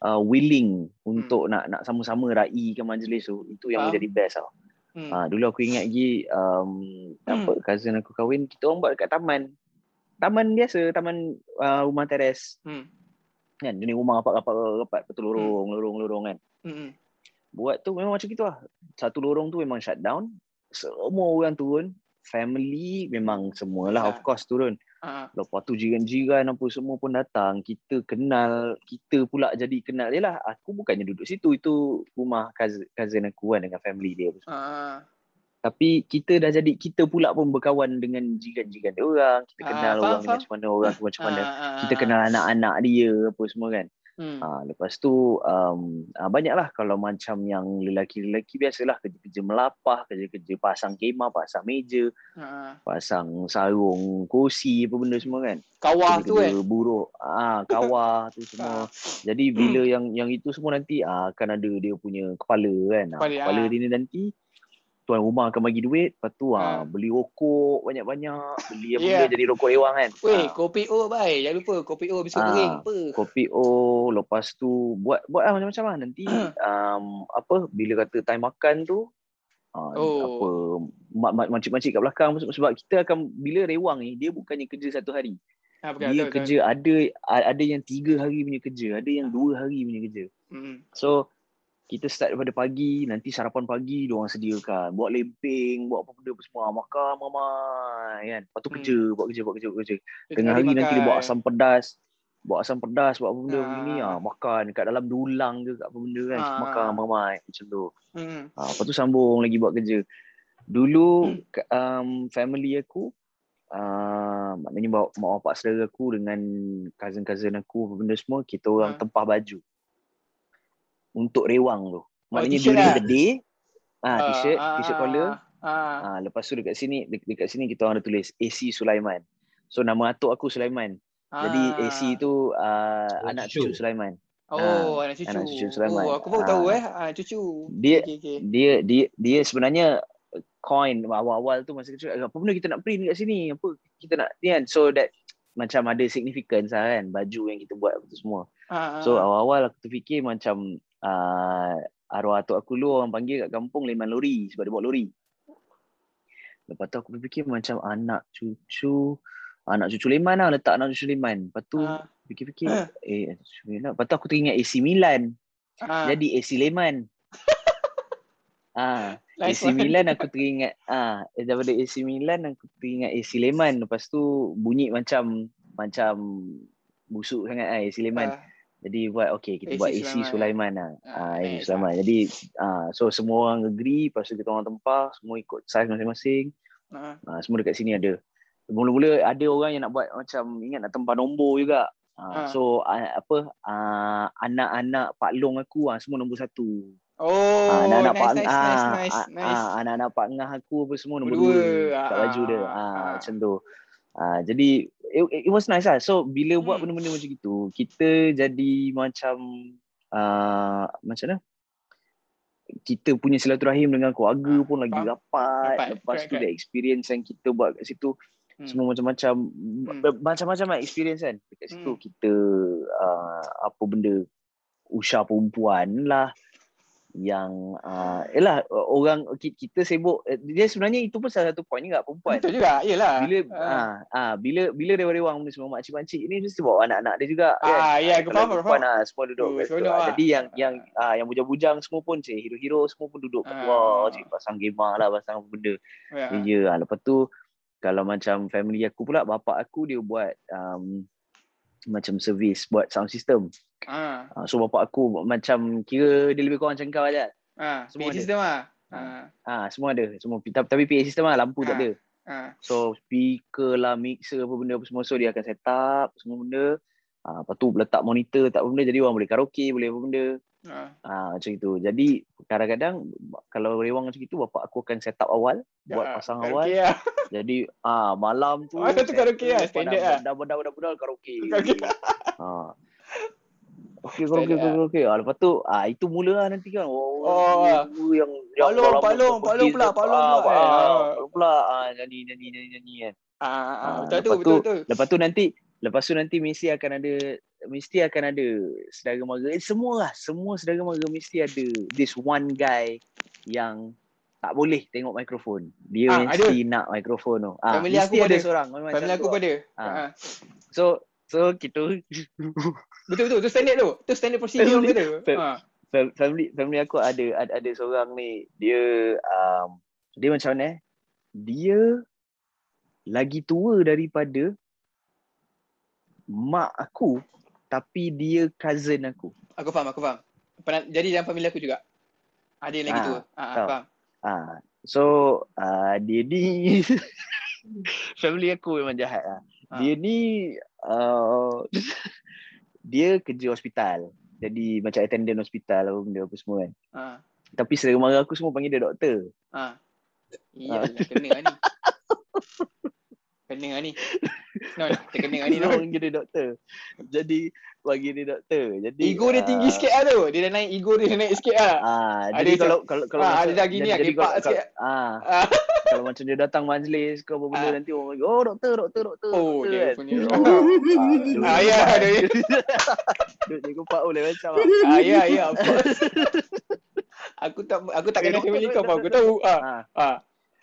uh, willing untuk Hmm. nak nak sama-sama raikan majlis tu. Itu yang menjadi best tau. Hmm. Ah, dulu aku ingat lagi um, apa cousin aku kahwin, kita orang buat dekat taman. Taman biasa, taman uh, rumah teres. Hmm. Kan, jenis rumah rapat-rapat rapat betul lorong, lorong, lorong kan. Hmm. Buat tu memang macam gitu lah. Satu lorong tu memang shut down. Semua orang turun. Family memang semualah Ah. of course turun. Ah. Lepas tu jiran-jiran apa semua pun datang. Kita kenal, kita pula jadi kenal. Yelah, aku bukannya duduk situ. Itu rumah cousin, cousin aku kan dengan family dia. Ah. Tapi kita dah jadi kita pula pun berkawan dengan jiran-jiran dia orang. Kita Ah, kenal faham, orang faham. macam mana orang tu macam mana. Ah, ah, Kita ah. kenal anak-anak dia apa semua kan. Hmm. Ah, lepas tu um, ah, banyaklah kalau macam yang lelaki-lelaki biasalah kerja-kerja melapah, kerja-kerja pasang kemah, pasang meja, Ah, ah. pasang sarung, kursi apa benda semua kan. Kawah tu kan. Kerja-kerja buruk, ah kawah tu semua. Jadi bila yang yang itu semua nanti ah, akan ada dia punya kepala kan. Ah, Kepala, kepala ah. dia ni nanti tuan rumah akan bagi duit, lepas tu Ah. ah, beli rokok banyak-banyak, beli apa Yeah. benda jadi rokok ewang kan. Weh, Ah. kopi O bye. Jangan lupa kopi O biskut Ah. kering apa. kopi O lepas tu buat buat lah macam-macam lah nanti um, apa bila kata time makan tu uh, Oh. apa mak- makcik-makcik kat belakang sebab- kita akan bila rewang ni dia bukannya kerja satu hari Ah, betul, dia betul, kerja ada ada yang tiga hari punya kerja ada yang dua hari punya kerja betul. Hmm. so kita start daripada pagi nanti sarapan pagi dia orang sediakan buat lempeng buat apa benda apa semua makan mamai kan lepas tu Hmm. kerja buat kerja buat kerja buat kerja Tengah hari nanti dia makan. buat asam pedas. Buat asam pedas, buat apa benda Ah. begini. Ah, makan kat dalam dulang ke kat apa benda kan. Ah. Makan mamai macam tu. Hmm. Ah, lepas tu sambung lagi buat kerja. Dulu Hmm. um, family aku uh, maknanya mak, mak bapak saudara aku dengan cousin-cousin aku benda semua kita orang Ah. tempah baju untuk rewang tu. Maknanya t-shirt during lah. the day ah, t-shirt, Ah, t-shirt ah, collar Ah. Ah, lepas tu dekat sini de- dekat sini kita orang ada tulis AC Sulaiman. So nama atuk aku Sulaiman. Jadi Ah. AC tu uh, Anak anak cucu. cucu Sulaiman. Oh, anak cucu. anak cucu Sulaiman. Oh, aku baru Ah. tahu eh. Ah, cucu. Dia Okey, okey. dia dia dia sebenarnya coin awal-awal tu masa kecil apa benda kita nak print kat sini apa kita nak ni kan so that macam ada significance lah kan baju yang kita buat tu semua. Ah, So awal-awal aku terfikir macam uh, arwah atuk aku dulu orang panggil kat kampung Leman Lori sebab dia bawa lori. Lepas tu aku berfikir macam anak cucu anak cucu Leman lah letak anak cucu Leman. Lepas tu Ah. fikir-fikir eh anak cucu Leman. Lepas tu aku teringat AC Milan. Ah. Jadi AC Leman. ah, AC. Milan aku teringat ah eh, daripada AC Milan aku teringat AC Leman. Lepas tu bunyi macam macam busuk sangat ah AC Leman. Ah. Jadi buat okay kita AC buat AC Sulaiman. Sulaiman lah. Ah, Ah, AC nice Sulaiman. Jadi ah so semua orang agree, lepas tu kita orang tempah, semua ikut size masing-masing. Ah. Ah, semua dekat sini ada. Mula-mula ada orang yang nak buat macam ingat nak tempah nombor juga. Ah. Ah, so ah, apa ah, anak-anak Pak Long aku ah, semua nombor satu. Oh, Ah, anak-anak nice, Pak nice, ah, nice, nice, ah, nice. ah, anak-anak Pak Ngah aku apa semua nombor dua, dua. kat Ah, baju dia. ah, Ah, ah. macam tu. Ah, jadi it, it was nice lah. So bila buat Hmm. benda-benda macam gitu, kita jadi macam uh, macam mana? Kita punya silaturahim dengan keluarga Ah, pun lagi faham. rapat. Rapat, Lepas correct, tu the correct. experience yang kita buat kat situ Hmm. semua macam-macam Hmm. macam-macam lah experience kan. Dekat situ Hmm. kita uh, apa benda usah perempuan lah yang uh, yelah orang ki- kita sibuk dia sebenarnya itu pun salah satu point juga perempuan Betul juga, yelah. bila Ah. ah ah bila bila dia rewang benda semua makcik-makcik ni mesti bawa anak-anak dia juga kan. Ah, ya, aku faham, perempuan, ah, semua duduk seronok Ah, lah. Jadi yang yang ah yang bujang-bujang semua pun cik hero-hero semua pun duduk kat Ah. luar cik pasang gemar lah pasang benda. Ya. Ya, ya. Ah, lepas tu kalau macam family aku pula bapak aku dia buat um, macam servis buat sound system. Ah. Ah, so bapak aku macam kira dia lebih kurang macam kau aja. Ah, Semua PA ada. system ah. Ah. Ah. Ah semua ada. Semua tapi, tapi PA system lah lampu tak Ah. ada. Ah. So speaker lah, mixer apa benda apa semua. So dia akan set up semua benda. Ah, lepas tu letak monitor tak apa benda. Jadi orang boleh karaoke, boleh apa benda. Ah. Ah, macam itu. Jadi kadang-kadang kalau rewang macam itu, bapak aku akan set up awal. Buat Ya, pasang karaoke awal. lah. Jadi ah malam tu. Oh, tu karaoke lah, standard lah. Dah dah dah karaoke. Karaoke. Ah. Okey karaoke Standard lah. karaoke. Ah, lepas tu ah itu mula lah nanti kan. Oh, Oh, yang yang Palung, palung, palung pula, palung pula, ah, palung pula ah nyanyi nyanyi nyanyi nyanyi kan. Ah, ah, Ah, betul tu, betul tu- betul. Lepas tu nanti lepas tu nanti mesti akan ada mesti akan ada saudara mara. Eh, semua lah, semua saudara mara mesti ada this one guy yang tak boleh tengok mikrofon. Dia Ah, mesti nak mikrofon tu. Ah, Family mesti aku ada ada. seorang Family aku tu. pada. Ah. Ah. So so kita Betul betul, tu standard tu. Tu standard procedure orang kata. Fam- family family aku ada ada, ada seorang ni dia um, dia macam mana eh? Dia lagi tua daripada mak aku tapi dia cousin aku. Aku faham, aku faham. Pernah jadi dalam family aku juga. Ada yang lagi Ah, tua. Tahu. faham. Ah, So uh, dia ni family aku memang jahat lah. Ha. Dia ni uh, dia kerja hospital. Jadi macam attendant hospital apa benda apa semua kan. Ha. Tapi selera mara aku semua panggil dia doktor. Ha. Iyalah, kena lah ni. Kena lah ni. Non, terkena lah ni Semua non. panggil dia doktor. Jadi panggil dia doktor. Jadi Ego dia tinggi ah, sikit lah tu. Dia dah naik, ego dia dah naik sikit lah. Ah, Ada jadi macam- kalau kalau kalau ah, macam- ada dah gini lah, kepak kalau- sikit. Ah, kalau macam dia datang majlis ke apa benda Ah. nanti orang panggil, oh doktor, doktor, doktor. Oh, doktor, dia kan. punya Oh, ah, ya, dia. Duduk dia kupak boleh macam lah. Ah, ya, ya. aku tak aku tak doktor, family kau. Aku tahu. Ah. Ah, Ah.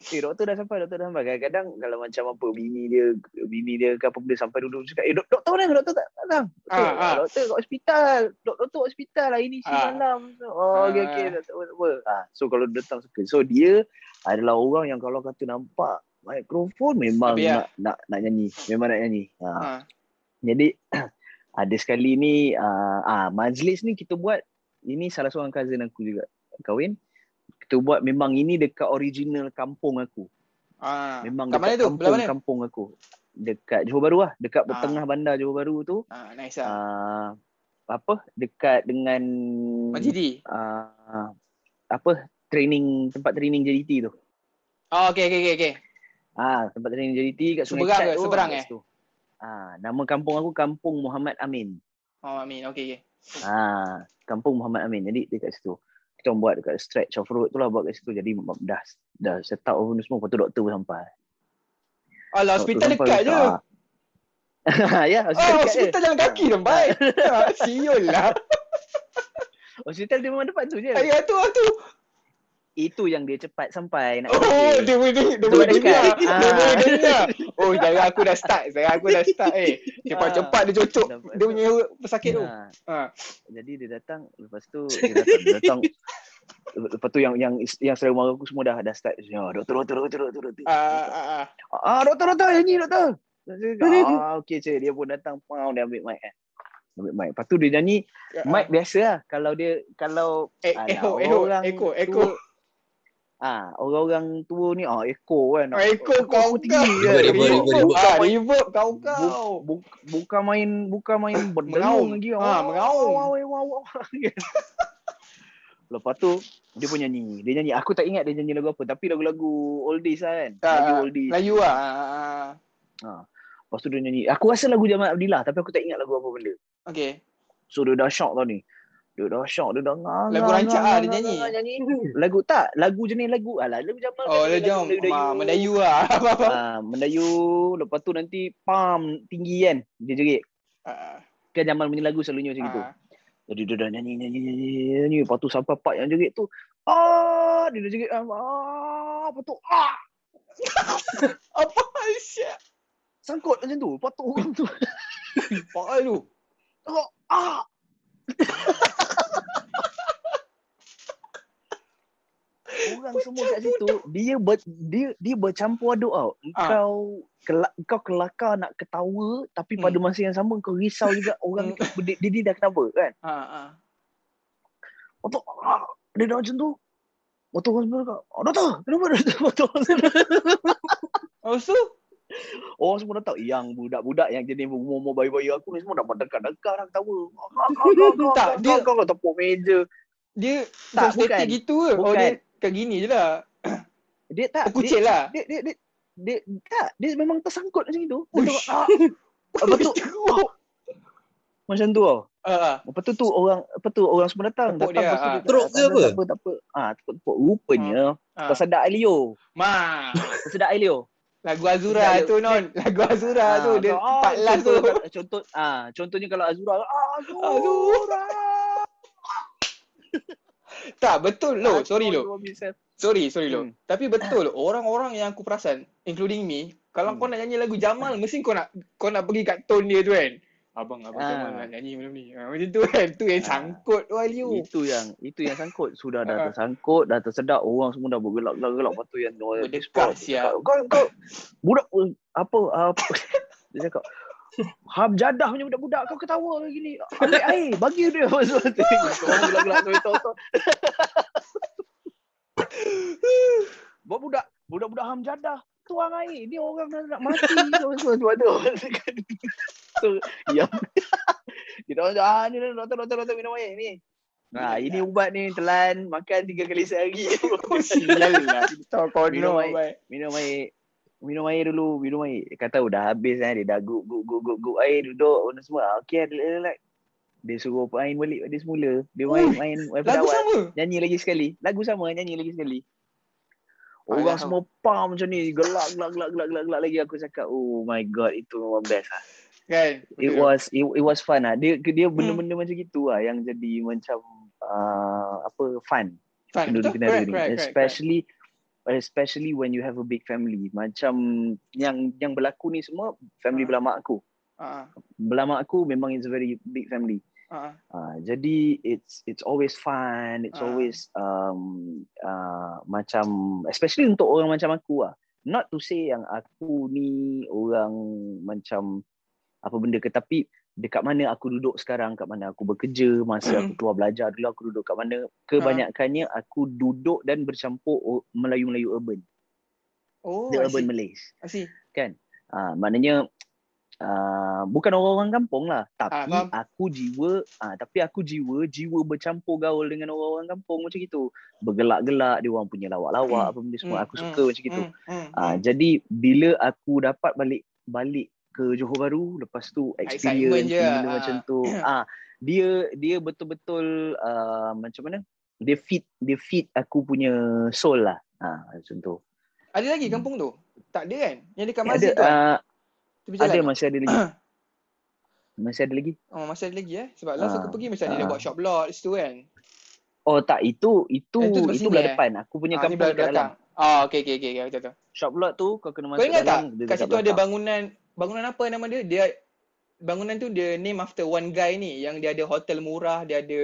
Eh doktor dah sampai, doktor dah sampai. Kadang-kadang kalau macam apa bini dia, bini dia ke apa benda sampai duduk cakap, eh dok- doktor mana? Doktor tak datang. Doktor, Ah, ah. doktor kat hospital. Dok- Doktor kat hospital lah ini si Ah. malam. Oh, okey okey, Ah. tak apa, tak apa. Ah, so kalau datang suka. So dia adalah orang yang kalau kata nampak mikrofon memang Habis lah. nak, nak nak nyanyi. Memang nak nyanyi. Ha. Ah. Jadi ada sekali ni uh, ah majlis ni kita buat ini salah seorang cousin aku juga kahwin. Kita buat memang ini dekat original kampung aku. Ah. Memang Kat mana dekat tu? kampung mana? kampung aku. Dekat Johor Bahru lah, dekat Ah. tengah bandar Johor Bahru tu. Ah, nice lah. Uh, apa dekat dengan Majidi. uh, apa training tempat training JDT tu. Oh, okey okey okey okey. Ah, tempat training JDT kat Sungai Seberang Cat ke? tu. Seberang eh? situ. Ah, nama kampung aku Kampung Muhammad Amin. Oh, amin. Okey okey. Ah, kampung Muhammad Amin. Jadi dekat situ. Kita orang buat dekat stretch of road tu lah buat kat situ. Jadi dah dah set up benda semua lepas tu doktor pun sampai. Alah, Doktor hospital sampai dekat je. ya, Oh, hospital je. hospital jalan kaki dah baik. Ah, Siul lah. Hospital dia memang depan tu je. Ayah tu, tu. Itu yang dia cepat sampai nak Oh, pergi. dia boleh dia Tu boleh dengar. Dia Ah. boleh dengar. Oh, cara aku dah start. Cara aku dah start eh. Cepat-cepat dia cocok dia punya pesakit tu. Ha. Jadi dia datang lepas tu dia datang, dia datang lepas tu yang yang yang saudara mara aku semua dah dah start ya doktor doktor doktor doktor doktor. Ah, ah, ah. Ah doktor doktor nyanyi doktor. Ah okey cik dia pun datang pau dia ambil mic kan. Ambil mic. Lepas tu dia nyanyi mic biasa lah kalau dia kalau Eh, echo, echo, orang echo, tua- echo. Ah, orang-orang tua ni ah echo kan. Oh, echo kau tinggi kan. Reverb. Ah, kau kau. Bu- bu- bukan main bukan main Mengaum. berdengung lagi. Ah, wah, wah, wah, wah. Lepas tu dia pun nyanyi. Dia nyanyi. Aku tak ingat dia nyanyi lagu apa tapi lagu-lagu oldies lah kan. Ah, Lagu ah, oldies. Melayu ah. ah, ah. Ha. Lepas tu dia nyanyi. Aku rasa lagu Jamal Abdillah tapi aku tak ingat lagu apa benda. Okey. So dia dah shock tau ni. Dia dah shock, dia dah ngang. Lagu ngang, rancak ngang, ah, dia ngang, nyanyi. nyanyi. Lagu tak, lagu jenis lagu. Alah, lagu Jamal. Oh, dia jom Melayu. ah, Mendayu ah. Apa-apa. Ah, Mendayu. Lepas tu nanti pam tinggi kan. Dia jerit. Ah, Kan Jamal punya lagu selalunya macam gitu. ah. Jadi dia dah nyanyi, nyanyi, nyanyi, nyanyi. Lepas tu sampai part yang jerit tu. Ah, dia dah jerit. Ah, lepas tu ah. Apa Aisyah? Sangkut macam tu. Lepas tu orang tu. Pak lu. Oh, ah. Orang semua kat situ dia ber, dia dia bercampur aduk tau. Ah. Engkau kelak, engkau kelakar nak ketawa tapi Hmm. pada masa yang sama kau risau juga orang dia, dia, dia dah kenapa kan. Ha ah. Waktu ah, dia dah macam tu. Waktu orang semua kata, oh, doktor, kenapa doktor? Waktu orang semua, Oh, so? orang semua datang. Yang budak-budak yang jenis umur-umur bayi-bayi aku ni semua dah dekat-dekat dah ketawa. Kau, kau, kau, kau, Tak, kau, dia- kau, kau, tepuk meja. Dia Tak, bukan. gitu ke? Oh, Bukan. dia kat gini je lah. Dia tak, dia, Kucing lah. dia, dia, dia, dia, tak, dia memang tersangkut macam itu. Dia tengok, ah, lepas tu, oh, macam tu tau. Ah, ah. Lepas tu tu orang, apa tu orang semua datang. Tepuk datang dia, lepas tu ah. dia, Teruk tak ke apa? Tak apa, tak apa. Ah, tepuk-tepuk. Rupanya, Ah. tersedak Elio. Ma. Tersedak Elio. Lagu Azura Sekejap, tu non. Lagu Azura tu dia ah, part last tu. contoh, ah, contohnya kalau Azura, ah, Azura. Tak betul lo. Sorry lo. Sorry, sorry lo. Hmm. Tapi betul orang-orang yang aku perasan including me, kalau Hmm. kau nak nyanyi lagu Jamal mesti kau nak kau nak pergi kat tone dia tu kan. Abang abang Ah. Jamal nak nyanyi malam ni. Ha, macam tu kan. Tu yang Ah. sangkut tu Aliu. Itu yang itu yang sangkut. Sudah dah Ah. tersangkut, dah tersedak, orang semua dah bergelak-gelak. Lepas tu yang siap. Kau, kau, budak apa, apa dia cakap, Ham jadah punya budak-budak kau ketawa kayak gini. Ambil air, bagi dia. Tu, Orang tu betul-betul. buat budak budak-budak hamjadah tuang air ni orang dah nak mati semua semua tu so yang kita orang ah ni doktor doktor doktor minum air ni Nah, ini ubat ni telan makan tiga kali sehari. Sial lah. Kita Minum air. minum air. Minum air dulu, minum air. Dia kata dah habis kan, dia dah guk guk guk guk guk air duduk benda semua. Okey, relax. Dia suruh main balik pada semula. Dia main Ui, main main Lagu awal. sama. Nyanyi lagi sekali. Lagu sama, nyanyi lagi sekali. Orang semua pam macam ni. Gelak, gelak, gelak, gelak, gelak, gelak lagi. Aku cakap, oh my god, itu memang best lah. Kan? It was it, it was fun lah. Dia dia Hmm. benda-benda macam gitu lah yang jadi macam uh, apa fun. Fun. Betul? negara Correct, ni. correct, correct, Especially especially when you have a big family. Macam yang yang berlaku ni semua family Ah. belah mak aku. correct. Ah, Belah mak aku memang it's a very big family. ah. Uh, jadi it's it's always fun. It's Ah. always um uh, macam especially untuk orang macam aku lah. Not to say yang aku ni orang macam apa benda ke tapi dekat mana aku duduk sekarang, kat mana aku bekerja, masa aku keluar belajar dulu aku duduk kat mana, kebanyakannya aku duduk dan bercampur Melayu-Melayu urban. Oh, The I urban see. Malays. I see. Ah, maknanya uh, bukan orang-orang kampung lah, tapi faham. aku jiwa, ah, tapi aku jiwa, jiwa bercampur gaul dengan orang-orang kampung macam gitu. Bergelak-gelak, dia orang punya lawak-lawak, apa benda semua. Hmm, Aku suka macam gitu. Hmm, hmm, Ah, hmm. jadi bila aku dapat balik balik ke Johor Bahru, lepas tu experience je, benda ah. macam tu. Ah, dia dia betul-betul uh, macam mana? Dia fit dia fit aku punya soul lah. Ah, macam tu. Ada lagi kampung tu? Tak ada kan? Yang dekat Ada masjid tu kan? uh, ada masih ada lagi. masih ada lagi. Oh, masih ada lagi eh? Sebab last Ah, aku pergi macam dia dah ah. buat shop lot situ kan? Oh tak itu itu Eh, itu itu, belah eh? depan. Aku punya ni kampung dekat dalam. Ah, okey okey okey okay, betul betul. Shop lot tu kau kena Kau masuk ingat tak? dalam. dia Kat situ ada bangunan bangunan apa nama dia? Dia bangunan tu dia name after one guy ni yang dia ada hotel murah, dia ada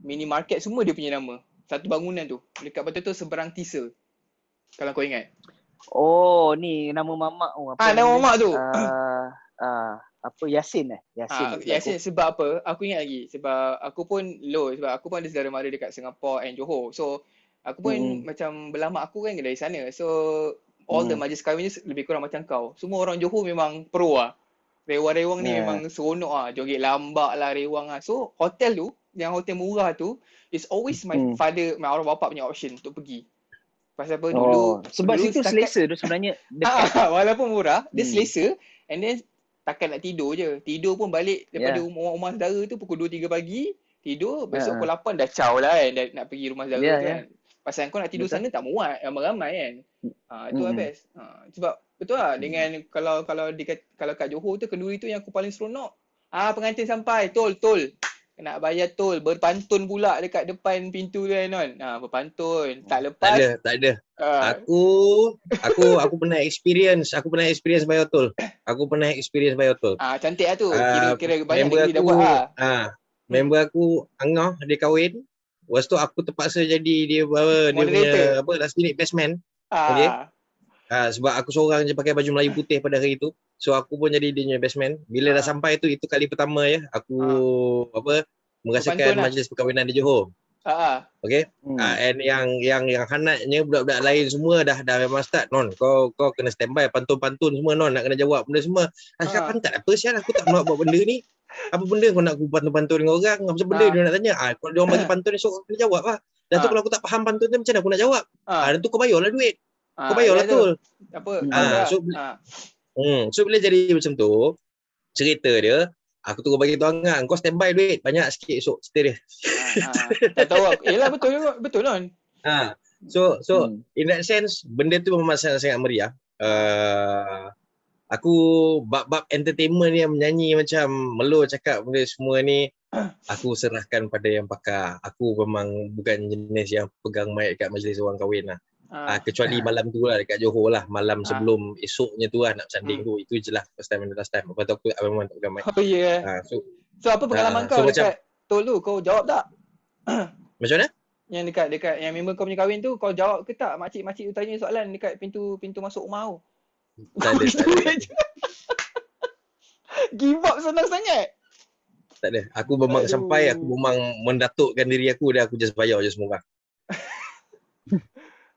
minimarket semua dia punya nama. Satu bangunan tu. Dekat betul tu seberang Tisa. Kalau kau ingat. Oh ni nama mamak tu apa Ah, nama mamak tu. Ah, ah, apa Yasin eh? Yasin. Ah, Yasin sebab apa? Aku ingat lagi sebab aku pun low sebab aku pun ada saudara mara dekat Singapore and Johor. So aku pun Hmm. macam berlama aku kan dari sana. So all the Hmm. majlis kahwin ni lebih kurang macam kau. Semua orang Johor memang pro ah. Rewang-rewang ni Yeah. memang seronok ah. Joget lambak lah, rewang ah. So hotel tu, yang hotel murah tu is always my Hmm. father, my arwah bapa punya option untuk pergi. Pasal apa Oh, dulu sebab dulu situ setakat- selesa tu sebenarnya dekat. Ah, walaupun murah, dia Hmm. selesa and then takkan nak tidur je. Tidur pun balik daripada Yeah. rumah, rumah saudara tu pukul 2 3 pagi, tidur besok Ah, pukul 8 dah caw lah kan dah, nak pergi rumah saudara Yeah, tu yeah. Pasal kau nak tidur Betul. sana tak muat ramai-ramai kan. Ha, itu Mm-mm. best. Ha, sebab betul lah dengan kalau kalau di kalau kat Johor tu kenduri tu yang aku paling seronok. Ah pengantin sampai, tol tol. Nak bayar tol, berpantun pula dekat depan pintu tu kan. Ha, berpantun. Tak Tak lepas. ada, tak ada. ah, Aku aku aku pernah experience, aku pernah experience bayar tol. Aku pernah experience bayar tol. ah, cantik lah tu. Ah, Kira-kira banyak member negeri dah aku, buat lah. ah, member aku Angah dia kahwin. Lepas tu aku terpaksa jadi dia apa dia punya apa last minute best man. Ah, Okay. Ah, sebab aku seorang je pakai baju Melayu putih pada hari tu. So aku pun jadi dia punya best man. Bila dah Ah. sampai tu itu kali pertama ya aku apa merasakan lah. majlis perkahwinan di Johor. Ah, ah. Okay. Hmm. Ah, and yang yang yang hanatnya budak-budak lain semua dah dah memang start non kau kau kena standby pantun-pantun semua non nak kena jawab benda semua. Ah, cakap Ah. pantat apa sial aku tak nak buat benda ni. Apa benda kau nak aku pantun-pantun dengan orang? Apa benda Ah. dia nak tanya? Ah kalau dia orang bagi pantun esok aku kena jawab lah. Dan tu Ah. kalau aku tak faham pantun tu macam mana aku nak jawab? Ah, Ah, dan tu kau bayarlah duit. ah, Kau bayarlah ya tu. Apa? Ah, Ah, so ah. Hmm. So bila jadi macam tu, cerita dia, aku terus bagi tahu Angah, kau standby duit banyak sikit esok cerita dia. Ah, ah. Tak tahu aku. Yelah betul juga. Betul kan? Ha. So so Hmm. in that sense benda tu memang sangat sangat meriah. Uh, aku bab-bab entertainment yang menyanyi macam melo cakap benda semua ni aku serahkan pada yang pakar. Aku memang bukan jenis yang pegang mic kat majlis orang kahwin lah. Ah, Ah, kecuali malam tu lah dekat Johor lah. Malam Ah. sebelum esoknya tu lah nak bersanding tu. Itu je lah first time and last time. Lepas tu aku memang tak pegang mic. Oh ya. Ah, so So apa pengalaman Ah, kau so macam- dekat tol tu? Kau jawab tak? macam mana? Yang dekat dekat yang member kau punya kahwin tu kau jawab ke tak? Makcik-makcik tu tanya soalan dekat pintu pintu masuk rumah tu. Tak ada, tak ada. Give up senang sangat. Tak ada. Aku memang Aduh. sampai aku memang mendatukkan diri aku dan aku just bayar je semua orang.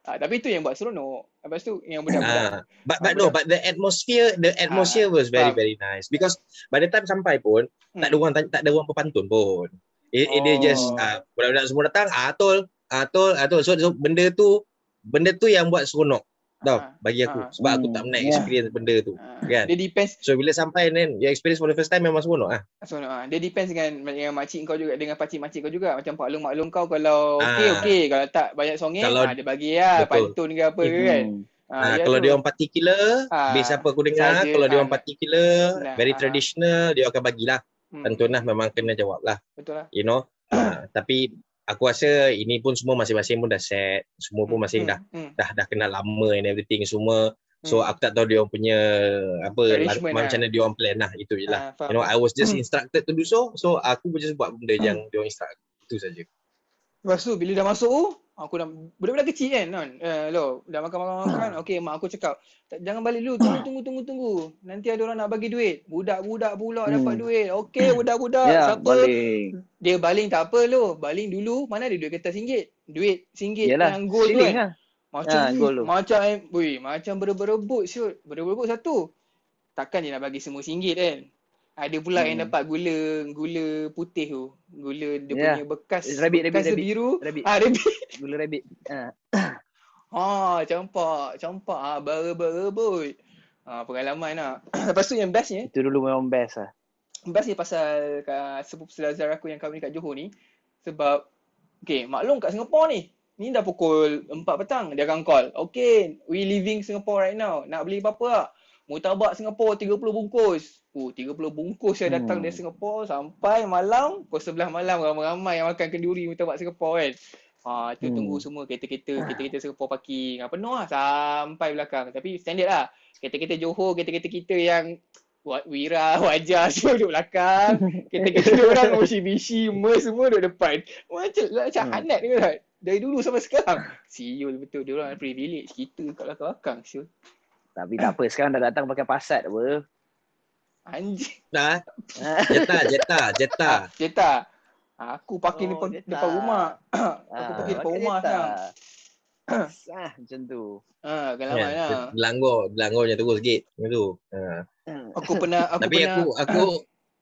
Ah, tapi itu yang buat seronok. Lepas tu yang budak-budak. Ah, but Ah, but no, but the atmosphere, the atmosphere was very faham. very nice because by the time sampai pun tak ada Hmm. orang tak, ada orang berpantun pun. It, it, dia just Oh. uh, budak-budak semua datang, ah tol, ah tol, ah tol. So, so benda tu benda tu yang buat seronok tau Ah, bagi aku ah. sebab aku Hmm, tak pernah yeah. experience benda tu. Ah, Kan? Dia depends So bila sampai then you experience for the first time memang seronok ah. So, uh, dia depends dengan dengan makcik kau juga dengan pakcik makcik kau juga. Macam pak long mak long kau kalau okey Ah. okey, kalau tak banyak songeng Kalau- ah, dia bagi lah Betul. pantun ke apa ke kan. Hmm. Ah, Ah, ya kalau tu. dia orang particular, Ah, base apa aku dengar, saja, kalau dia ah, orang particular, nah, very ah. traditional, dia akan bagilah. Hmm, Pantun lah memang kena jawab lah. Betul lah. You know. Ah, tapi aku rasa ini pun semua masing-masing pun dah set. Semua pun masing dah Hmm. dah dah kenal lama and everything semua. So Hmm. aku tak tahu dia orang punya apa Arrangement macam lah. mana dia orang plan lah itu je lah. Ah, faham. You know I was just Hmm. instructed to do so. So aku pun just buat benda Hmm. yang dia orang instruct. Itu saja. Lepas tu bila dah masuk tu, aku dah budak-budak kecil kan kan. Eh lo, dah makan-makan makan. Okey, mak aku cakap, "Tak- jangan balik dulu, tunggu tunggu tunggu tunggu. Nanti ada orang nak bagi duit. Budak-budak pula Hmm. dapat duit. Okey, budak-budak. Ya, Siapa boleh. dia baling tak apa lo. Baling dulu, mana ada duit kertas RM1. Duit RM1 Yalah, yang gold tu kan. lah. Macam tu. macam wui, macam berebut-berebut siut. Berebut-berebut satu. Takkan dia nak bagi semua RM1 kan? Ada pula yang Hmm. dapat gula gula putih tu. Gula dia Ya. punya bekas Rabbit, bekas rabbit, rabbit. biru. Rabbit. Ah, rabbit. Gula rabbit. Ah. Ha, campak, campak ah berebut-berebut. Ah, pengalaman lah. Lepas tu yang bestnya, Itu dulu memang best lah. bestnya pasal uh, sepupu saudara aku yang kahwin kat Johor ni sebab okay, maklum kat Singapore ni. Ni dah pukul 4 petang dia akan call. Okay, we leaving Singapore right now. Nak beli apa-apa tak? Mutabak Singapore 30 bungkus. Oh, 30 bungkus yang datang Hmm. dari Singapore sampai malam, pukul 11 malam ramai-ramai yang makan kenduri mutabak Singapore kan. Ha, tu Hmm. tunggu semua kereta-kereta, kereta-kereta Singapore parking. Ha, penuh lah sampai belakang. Tapi standard lah. Kereta-kereta Johor, kereta-kereta kita yang wira, wajah semua duduk belakang. Kereta-kereta orang Mitsubishi, Merc semua duduk depan. Macam macam Hmm. hanat tak? Dari dulu sampai sekarang. Siul betul. Dia orang privilege. Kita kat belakang-belakang. Siul. Tapi tak apa. Sekarang dah datang pakai Passat apa. Anjing. Dah. Jeta, jeta, jeta. Ah, Jeta. Aku parking Oh, depan, Jetta. depan rumah. aku Ah, parking depan pakai rumah Jetta. sekarang. Sah macam tu. Ha, Kan? lah. Langgar, langgar macam terus sikit. Macam tu. Ha. Aku pernah, aku Tapi pernah. aku aku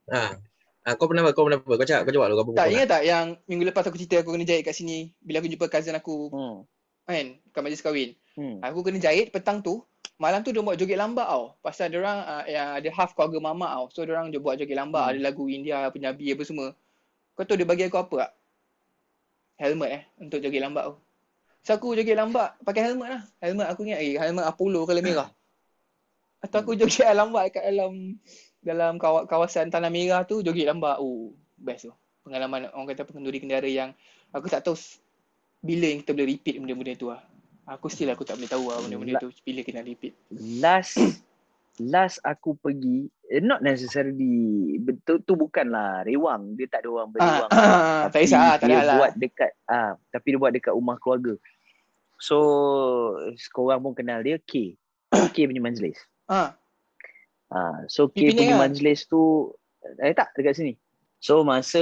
ha. Ah, kau pernah apa? Kau pernah apa? Kau cakap, kau jawab dulu kau apa? Tak ingat tak yang minggu lepas aku cerita aku kena jahit kat sini bila aku jumpa cousin aku Hmm. kan kat majlis kahwin. Hmm. Aku kena jahit petang tu. Malam tu dia buat joget lambat tau. Pasal dia orang uh, yang ada half keluarga mama tau. So dia orang buat joget lambat, Hmm. ada lagu India, Punjabi apa semua. Kau tahu dia bagi aku apa tak? Helmet eh untuk joget lambat tu. So aku joget lambat pakai helmet lah. Helmet aku ingat lagi, helmet Apollo colour merah. Atau aku joget lambat kat dalam dalam kawa- kawasan Tanah Merah tu joget lambat. Oh, best tu. Pengalaman orang kata pengenduri kendara yang aku tak tahu bila yang kita boleh repeat benda-benda tu lah. Aku still aku tak boleh tahu lah benda-benda tu bila kena repeat. Last last aku pergi eh, not necessarily betul tu bukanlah rewang dia tak ada orang Ah, berrewang ah, tak kisah tak dia ada lah. buat dekat ah tapi dia buat dekat rumah keluarga. So korang pun kenal dia K. K punya majlis. Ah, ah so K punya kan? majlis tu eh tak dekat sini. So masa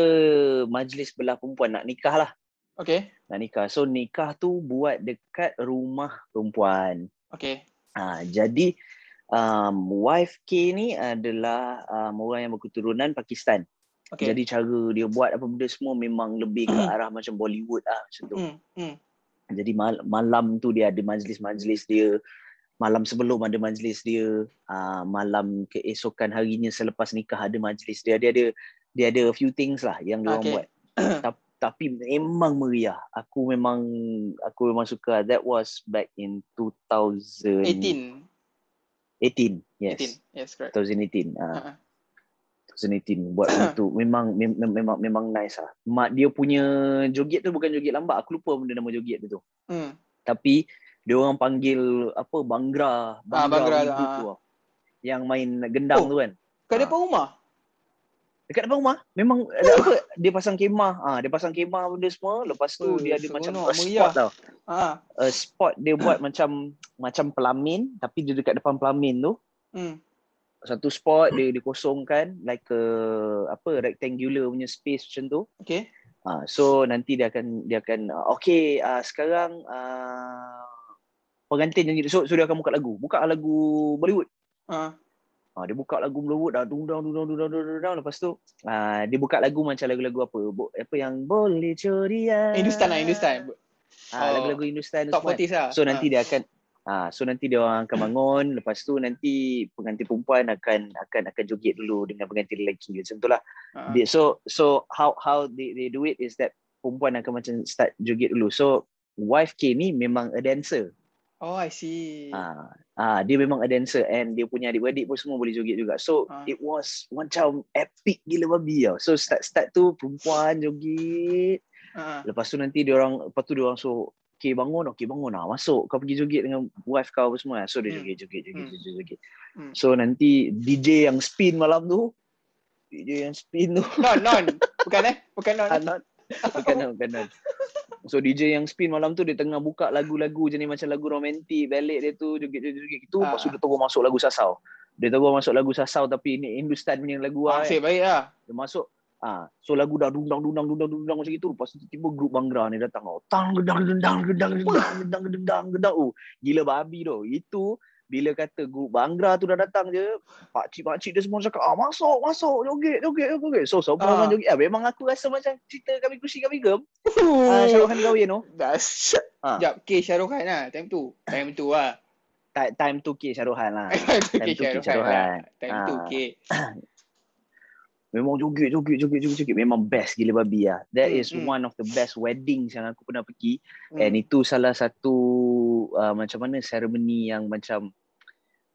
majlis belah perempuan nak nikah lah okay. nak nikah so nikah tu buat dekat rumah perempuan Okay. Ha, jadi um, wife K ni adalah um, orang yang berketurunan Pakistan. Okay. Jadi cara dia buat apa benda semua memang lebih ke arah macam Bollywood lah macam tu. hmm, hmm. Jadi mal- malam tu dia ada majlis-majlis dia. Malam sebelum ada majlis dia. Uh, malam keesokan harinya selepas nikah ada majlis dia. Dia ada dia ada a few things lah yang dia Okay. buat. Ta- tapi memang meriah. Aku memang aku memang suka. That was back in 2000 18. 18 yes 18. Yes, correct. 2018 Ah, ah ah. 2018 buat untuk memang mem- mem- memang memang nice lah mak dia punya joget tu bukan joget lambat aku lupa benda nama joget dia tu Hmm. tapi dia orang panggil apa banggra Ah, Bhangra tu, ribut ah. tu lah. yang main gendang Oh. tu kan Kau Ah. depan rumah? Dekat depan rumah memang ada apa dia pasang kemah ah dia pasang kemah benda semua lepas tu Oh, dia ada macam a spot tau Ah. a spot dia buat macam macam pelamin tapi dia dekat depan pelamin tu Hmm. satu spot dia dikosongkan like a apa rectangular punya space macam tu. Okay. Ah so nanti dia akan dia akan uh, okay uh, sekarang uh, pengantin yang so, so dia akan buka lagu. Buka lagu Bollywood. Ah. Ha, dia buka lagu Bollywood dah dung dang dung dang dung dang dung dang, dung dang. lepas tu uh, dia buka lagu macam lagu-lagu apa? Bo, apa yang boleh curian. Hindustan lah, Hindustan. Ah, Oh. lagu-lagu Hindustan Top semua. 40s lah. So nanti dia akan ah so nanti dia orang akan bangun lepas tu nanti pengantin perempuan akan akan akan joget dulu dengan pengantin lelaki macam tu lah. Ah. Dia, so so how how they, they do it is that perempuan akan macam start joget dulu. So wife K ni memang a dancer. Oh, I see. Ah, ah dia memang a dancer and dia punya adik-beradik pun semua boleh joget juga. So Ah. it was macam epic gila babi tau. So start start tu perempuan joget. Ah. Lepas tu nanti dia orang lepas tu dia orang so Okay bangun, okay bangun lah. Masuk kau pergi joget dengan wife kau apa semua. So dia Hmm. joget, joget, joget, Hmm. joget, joget. Hmm. So nanti DJ yang spin malam tu. DJ yang spin tu. Non, non. Bukan eh? Bukan non. Ah, not, bukan non, bukan non. So DJ yang spin malam tu dia tengah buka lagu-lagu jenis macam lagu romantik, ballad dia tu joget joget joget gitu. Lepas tu Ah. dia terus masuk lagu sasau. Dia terus masuk lagu sasau tapi ini Hindustan punya lagu lah. Nasib Kan. baik lah. Dia masuk Ah, so lagu dah dundang dundang dundang dundang macam itu lepas tu tiba grup Banggra ni datang oh tang gedang gedang gedang gedang gedang gedang gedang oh gila babi tu itu bila kata grup Banggra tu dah datang je pak cik pak cik dia semua cakap ah masuk masuk joget joget joget so semua Ah. orang joget ah, memang aku rasa macam cerita kami kusi kami gem ah, Syarul Khan kahwin tu Dahsyat. Ah. Sekejap, K Syarul Khan lah. Time tu. Time tu lah. Ti- time tu K Syarul Khan lah Time tu K Syarul Khan lah. Khan. Time tu Ah. K. Memang joget, joget, joget, joget, joget. Memang best gila babi lah. That is hmm. one of the best weddings yang aku pernah pergi. Hmm. And itu salah satu uh, macam mana seremoni yang macam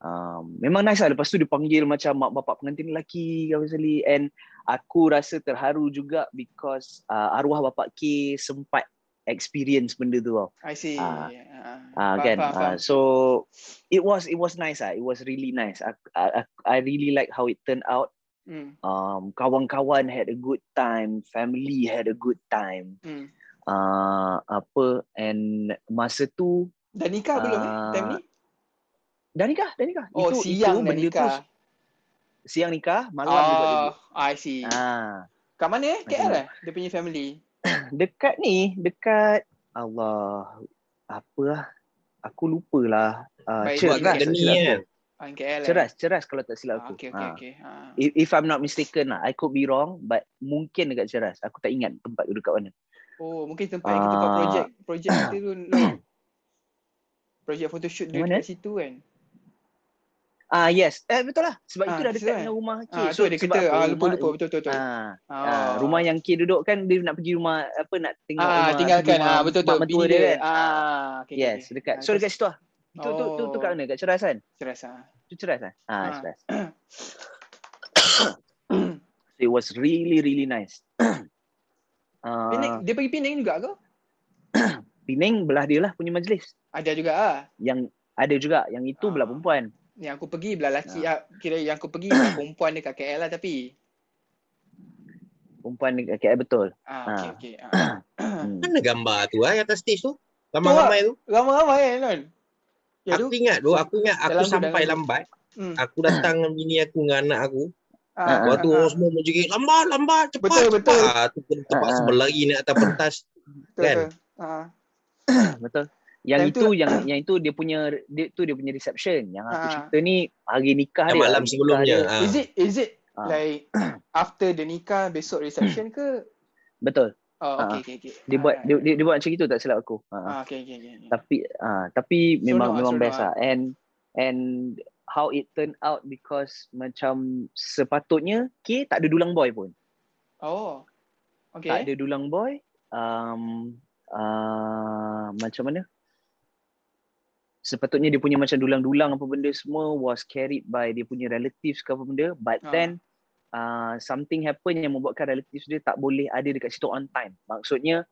um, memang nice lah. Lepas tu dipanggil macam mak bapak pengantin lelaki sekali. And aku rasa terharu juga because uh, arwah bapak K sempat experience benda tu tau. I see. Ah. Ah, Ah faham, kan. faham, faham. Ah, so it was it was nice ah. It was really nice. I, I, I really like how it turned out. Hmm. Um, kawan-kawan had a good time, family had a good time. Hmm. Uh, apa and masa tu Dah nikah belum eh? Ah, Time ni? Dah nikah, dah nikah. Oh, itu, siang itu dah nikah. Tu, siang nikah, malam dia buat Oh, debut. I see. Ah, Kat mana eh? KL eh? Dia punya family. dekat ni, dekat Allah apa lah. Aku lupalah. Uh, Baik, ceras buat tak Academy silap aku. kan? Ah, KL eh? Ceras, ceras kalau tak silap Ah, aku. okay, okay, Ah. okay. Ah. If, if I'm not mistaken lah, I could be wrong, but mungkin dekat Ceras. Aku tak ingat tempat tu dekat mana. Oh, mungkin tempat yang kita buat Ah. projek. Projek kita tu. Projek photoshoot dia dekat situ kan. Ah yes, eh betul lah. Sebab Ah, itu dah dekat kan? dengan rumah K. Ah, so tu dia kata, apa? ah, lupa, Rumah- lupa, betul, betul, betul. Ah, Ah. ah, rumah yang K duduk kan dia nak pergi rumah apa nak tengok Ah, rumah tinggalkan. rumah Ah, betul, betul. mertua dia dia. kan. Ah, okay, yes, okay. dekat. Ah, So dekat situ lah. Itu tu tu tu kat Oh. mana? Kat Ceras kan? Ceras ah. Tu Ceras lah. Ah, Ah. Ceras. So it was really really nice. Ah, Penang, dia pergi Penang juga ke? Penang belah dia lah punya majlis. Ada juga ah. Yang ada juga yang itu belah Ah. perempuan. Yang aku pergi belah lelaki ah. Kira yang aku pergi belah perempuan dekat KL lah tapi. Perempuan dekat KL betul. Ah, Ah. okey okey. Ah. Hmm. Mana gambar tu ah atas stage tu? Ramai-ramai tu. Ramai-ramai kan non. Ya tu. Aku ingat tu, aku ingat aku Dalam tu, sampai dalam tu. lambat. Hmm. Aku datang dengan bini aku dengan anak aku. Ah, Lepas tu ah, orang semua menjerit, lambat, lambat, cepat, Betul, cepat. betul. Ah, tu kena terpaksa Ah. berlari naik atas pentas. betul, kan? betul. Ah. Betul. Yang Time itu tu- yang yang itu dia punya dia tu dia punya reception. Yang aku Ah. cerita ni hari nikah Yang dia. malam sebelumnya. dia. Ah. Is it is it Ah. like after the nikah besok reception ke? Betul. Oh, okey okey okey. Dia buat right, dia, dia, dia buat macam itu tak silap aku. Ha. Ah, okey okey okey. okey. Tapi ah tapi memang Seronok, memang seronok best ah. lah. And and how it turned out because macam sepatutnya K tak ada dulang boy pun. Oh. Okey. Tak ada dulang boy. Um, uh, macam mana? Sepatutnya dia punya macam dulang-dulang apa benda semua was carried by dia punya relatives ke apa benda. But Ah. then uh, something happen yang membuatkan relatives dia tak boleh ada dekat situ on time. Maksudnya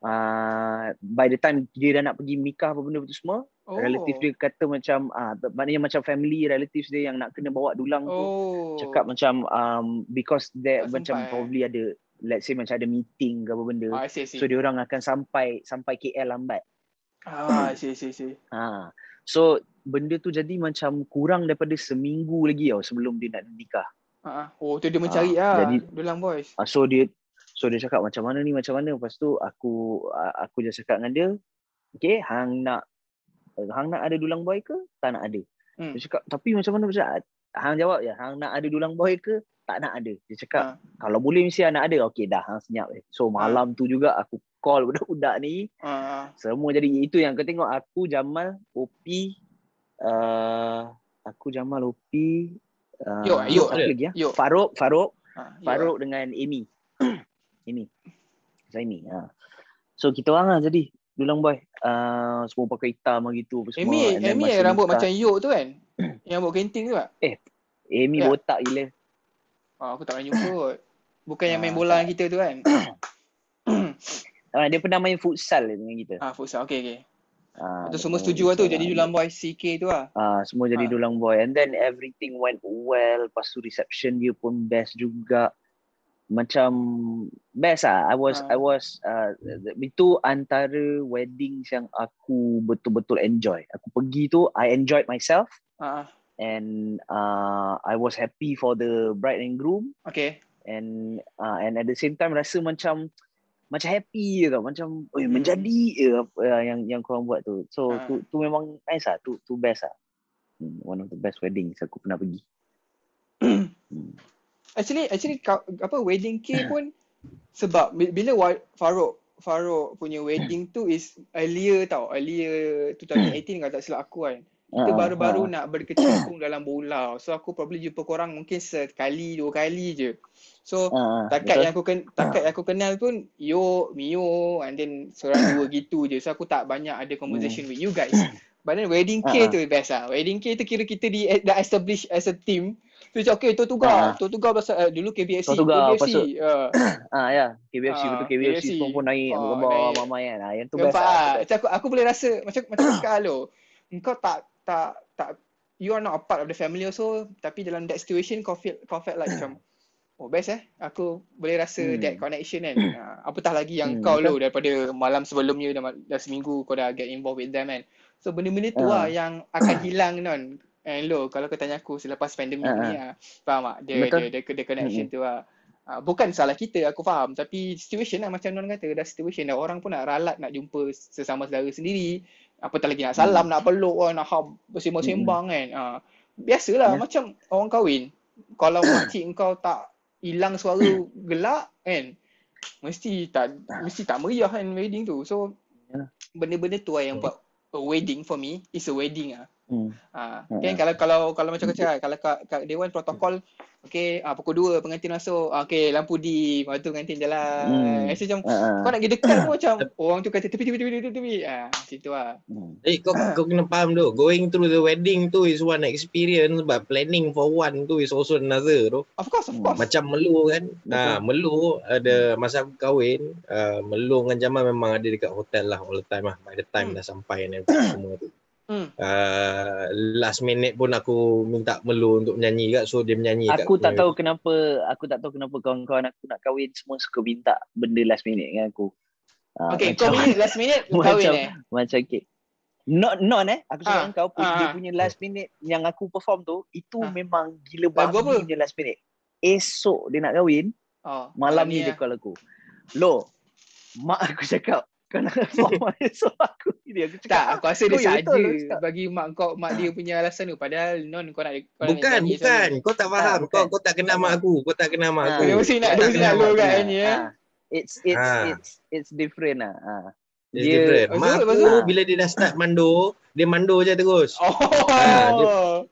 uh, by the time dia dah nak pergi nikah apa benda tu semua, Oh. relative dia kata macam ah uh, maknanya macam family relatives dia yang nak kena bawa dulang tu Oh. cakap macam um, because there Tak macam sempat, eh? probably ada let's say macam ada meeting ke apa benda Ah, I see, I see. so dia orang akan sampai sampai KL lambat Ah, I see, I see, I see. ha so benda tu jadi macam kurang daripada seminggu lagi tau sebelum dia nak nikah Ah, ah. oh, tu dia mencari Ah, ah. jadi- Dulang boys. uh, so dia so dia cakap macam mana ni macam mana lepas tu aku aku just cakap dengan dia okay hang nak hang nak ada dulang boy ke tak nak ada Hmm. dia cakap tapi macam mana Ustaz hang jawab ya hang nak ada dulang boy ke tak nak ada dia cakap Ah. kalau boleh mesti nak ada okey dah hang senyap eh. so malam tu juga aku call budak-budak ni Ah. semua jadi itu yang kau tengok aku Jamal Opi uh, aku Jamal Opi uh, Yok siapa ada. lagi ya Yok. Farouk Farouk Ah, ya. Farouk dengan Amy Amy Zaini ha. so kita orang lah jadi dulang boy uh, semua pakai hitam gitu apa semua Amy, Amy masa yang rambut macam Yok tu kan? yang rambut kenting tu tak? Amy Ya. botak gila Oh, aku tak pernah jumpa kot. Bukan yang main Ah, bola kita tu kan? uh, dia pernah main futsal dengan kita ah, futsal. Okay, okay. uh, Tu semua setuju lah tu. Jadi dulang boy CK tu lah. Ah, semua jadi Ah. dulang boy and then everything went well lepas tu reception dia pun best juga macam best ah I was Ah. I was uh, itu antara weddings yang aku betul-betul enjoy aku pergi tu I enjoyed myself Ah, ah. and uh, I was happy for the bride and groom okay. and uh, and at the same time rasa macam macam happy je tau macam oi Hmm. menjadi je apa uh, yang yang korang buat tu so Ah. tu tu memang nice lah tu tu best lah hmm, one of the best weddings aku pernah pergi hmm. Actually, actually kau- apa wedding cake pun sebab bi- bila Farouk Farouk punya wedding tu is earlier tau. Earlier 2018 kalau tak silap aku kan. Kita Ah, baru-baru ah. nak berkecimpung dalam bola. So aku probably jumpa korang mungkin sekali, dua kali je. So Ah, ah, takat betul. yang aku ken, takat yang aku kenal pun Yo, Mio and then seorang dua gitu je. So aku tak banyak ada conversation with you guys. But then wedding Ah, cake ah. tu best lah. Wedding cake tu kira kita di, dah establish as a team. Tu macam okay, tu Ah, tugas. ah. Tu tugas pasal uh, dulu KBFC. Tortuga, KBFC. Uh, Ah ya, KBFC Ah, betul KBFC, KBFC. semua pun naik Ah, gambar naik. mamai kan. Ah, yang tu best lah. ah. tu best. Macam aku, aku boleh rasa macam macam cakap lo. Engkau tak tak tak you are not a part of the family also tapi dalam that situation kau feel kau felt like macam oh best eh aku boleh rasa Hmm. that connection kan. Uh, apatah lagi yang Hmm, kau lo daripada malam sebelumnya dah, dah seminggu kau dah get involved with them kan. So benda-benda tu Ah. lah yang akan hilang non. And lo kalau kau tanya aku selepas pandemik Ah, ni ah, faham tak? Dia, Betul. dia, dia, dia, connection tu lah. Uh, bukan salah kita aku faham tapi situation lah macam non kata dah situation dah orang pun nak ralat nak jumpa sesama saudara sendiri apatah lagi nak salam nak peluk kan nak hab bersembang-sembang kan uh, biasalah Ya. macam orang kahwin kalau makcik engkau tak hilang suara gelak kan mesti tak mesti tak meriah kan wedding tu so Ya. benda-benda tu lah yang buat a wedding for me is a wedding ah Hmm. Ha, kan ha. kalau kalau kalau macam kau cakap kalau kat, kat Dewan protokol okey ah, pukul 2 pengantin masuk ah, okey lampu di lepas tu pengantin jalan Hmm. hmm. macam ah. kau nak pergi dekat pun macam orang tu kata tepi tepi tepi tepi tepi ah situ lah Hmm. Eh kau kau kena faham tu. Going through the wedding tu is one experience but planning for one tu is also another tu. of course of Hmm. course Macam Melu kan. Ha, Melu ada masa aku kahwin, uh, Melu dengan Jamal memang ada dekat hotel lah all the time lah. By the time Hmm. dah sampai and everything semua tu. Hmm. Uh, last minute pun aku minta Melu untuk menyanyi kat so dia menyanyi kat Aku tak tahu kenapa aku tak tahu kenapa kawan-kawan aku nak kahwin semua suka minta benda last minute dengan aku. Ah, okey kau macam, minute last minute kahwin Macam- eh macam okay. Not not eh. Aku cakap dengan kau pun ah. dia punya last minute yang aku perform tu itu Ah. memang gila apa? babi punya last minute. Esok dia nak kahwin, oh malam ni dia lah. call aku. Lo, mak aku cakap kau nak perform esok aku ni aku cakap. tak aku rasa dia Oh, ya, saja cakap. bagi mak kau mak dia punya alasan tu padahal non kau nak kau nak Bukan, nyanyi bukan. Kau tak faham. bukan. Kau kau tak kenal mak aku. Kau tak kenal mak Ah. aku. Dia mesti nak- dia Tak mesti nak lu kan Ah, ni, ya? ah. It's it's Ah. it's it's different lah. Ah. It's Dia- different. Lepas Mak aku tu? bila dia dah start mando, dia mando je terus. oh Ah, dia-.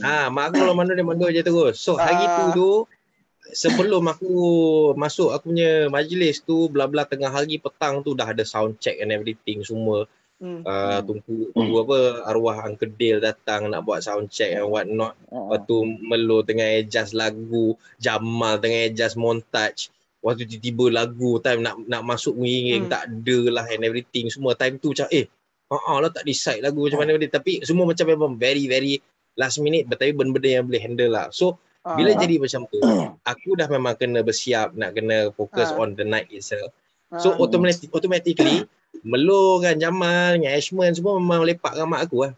Ha, mak aku kalau mando dia mando je terus. So hari tu Ah. tu sebelum aku masuk aku punya majlis tu bla bla tengah hari petang tu dah ada sound check and everything semua. Hmm. Uh, tunggu tunggu apa arwah Uncle Dale datang nak buat sound check and what not. Ah, Lepas tu Melo tengah adjust lagu, Jamal tengah adjust montage. Waktu tiba-tiba lagu time nak nak masuk mengiring Hmm. tak ada lah and everything semua time tu macam eh Ha lah tak decide lagu macam mana dia tapi semua macam memang very very last minute tapi benda-benda yang boleh handle lah. So bila Ah. jadi macam tu aku dah memang kena bersiap nak kena fokus Ah. on the night itself. So Ah. automatic, automatically Melo dengan Jamal dengan Ashman semua memang lepak dengan mak aku lah.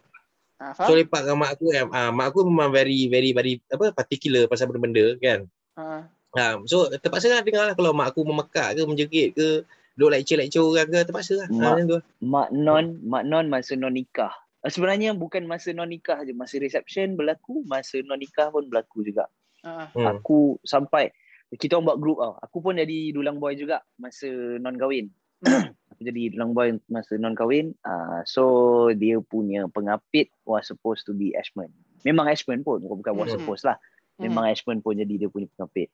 Ah, So faham? lepak dengan mak aku eh, ah, mak aku memang very very very apa particular pasal benda-benda kan. Ah. Ha, so terpaksa lah dengar lah kalau mak aku memekak ke menjerit ke duk lecture-lecture orang ke terpaksa lah. Ha, Mak- tu. Mak non, mak non masa non nikah. Ah, Sebenarnya bukan masa non nikah je, masa reception berlaku, masa non nikah pun berlaku juga. Ah, Hmm. Aku sampai kita orang buat group tau. Aku pun jadi dulang boy juga masa non kahwin. Hmm. aku jadi dulang boy masa non kahwin. Uh, so dia punya pengapit was supposed to be Ashman. Memang Ashman pun, bukan was Hmm. supposed lah. Memang Ashman pun jadi dia punya pengapit.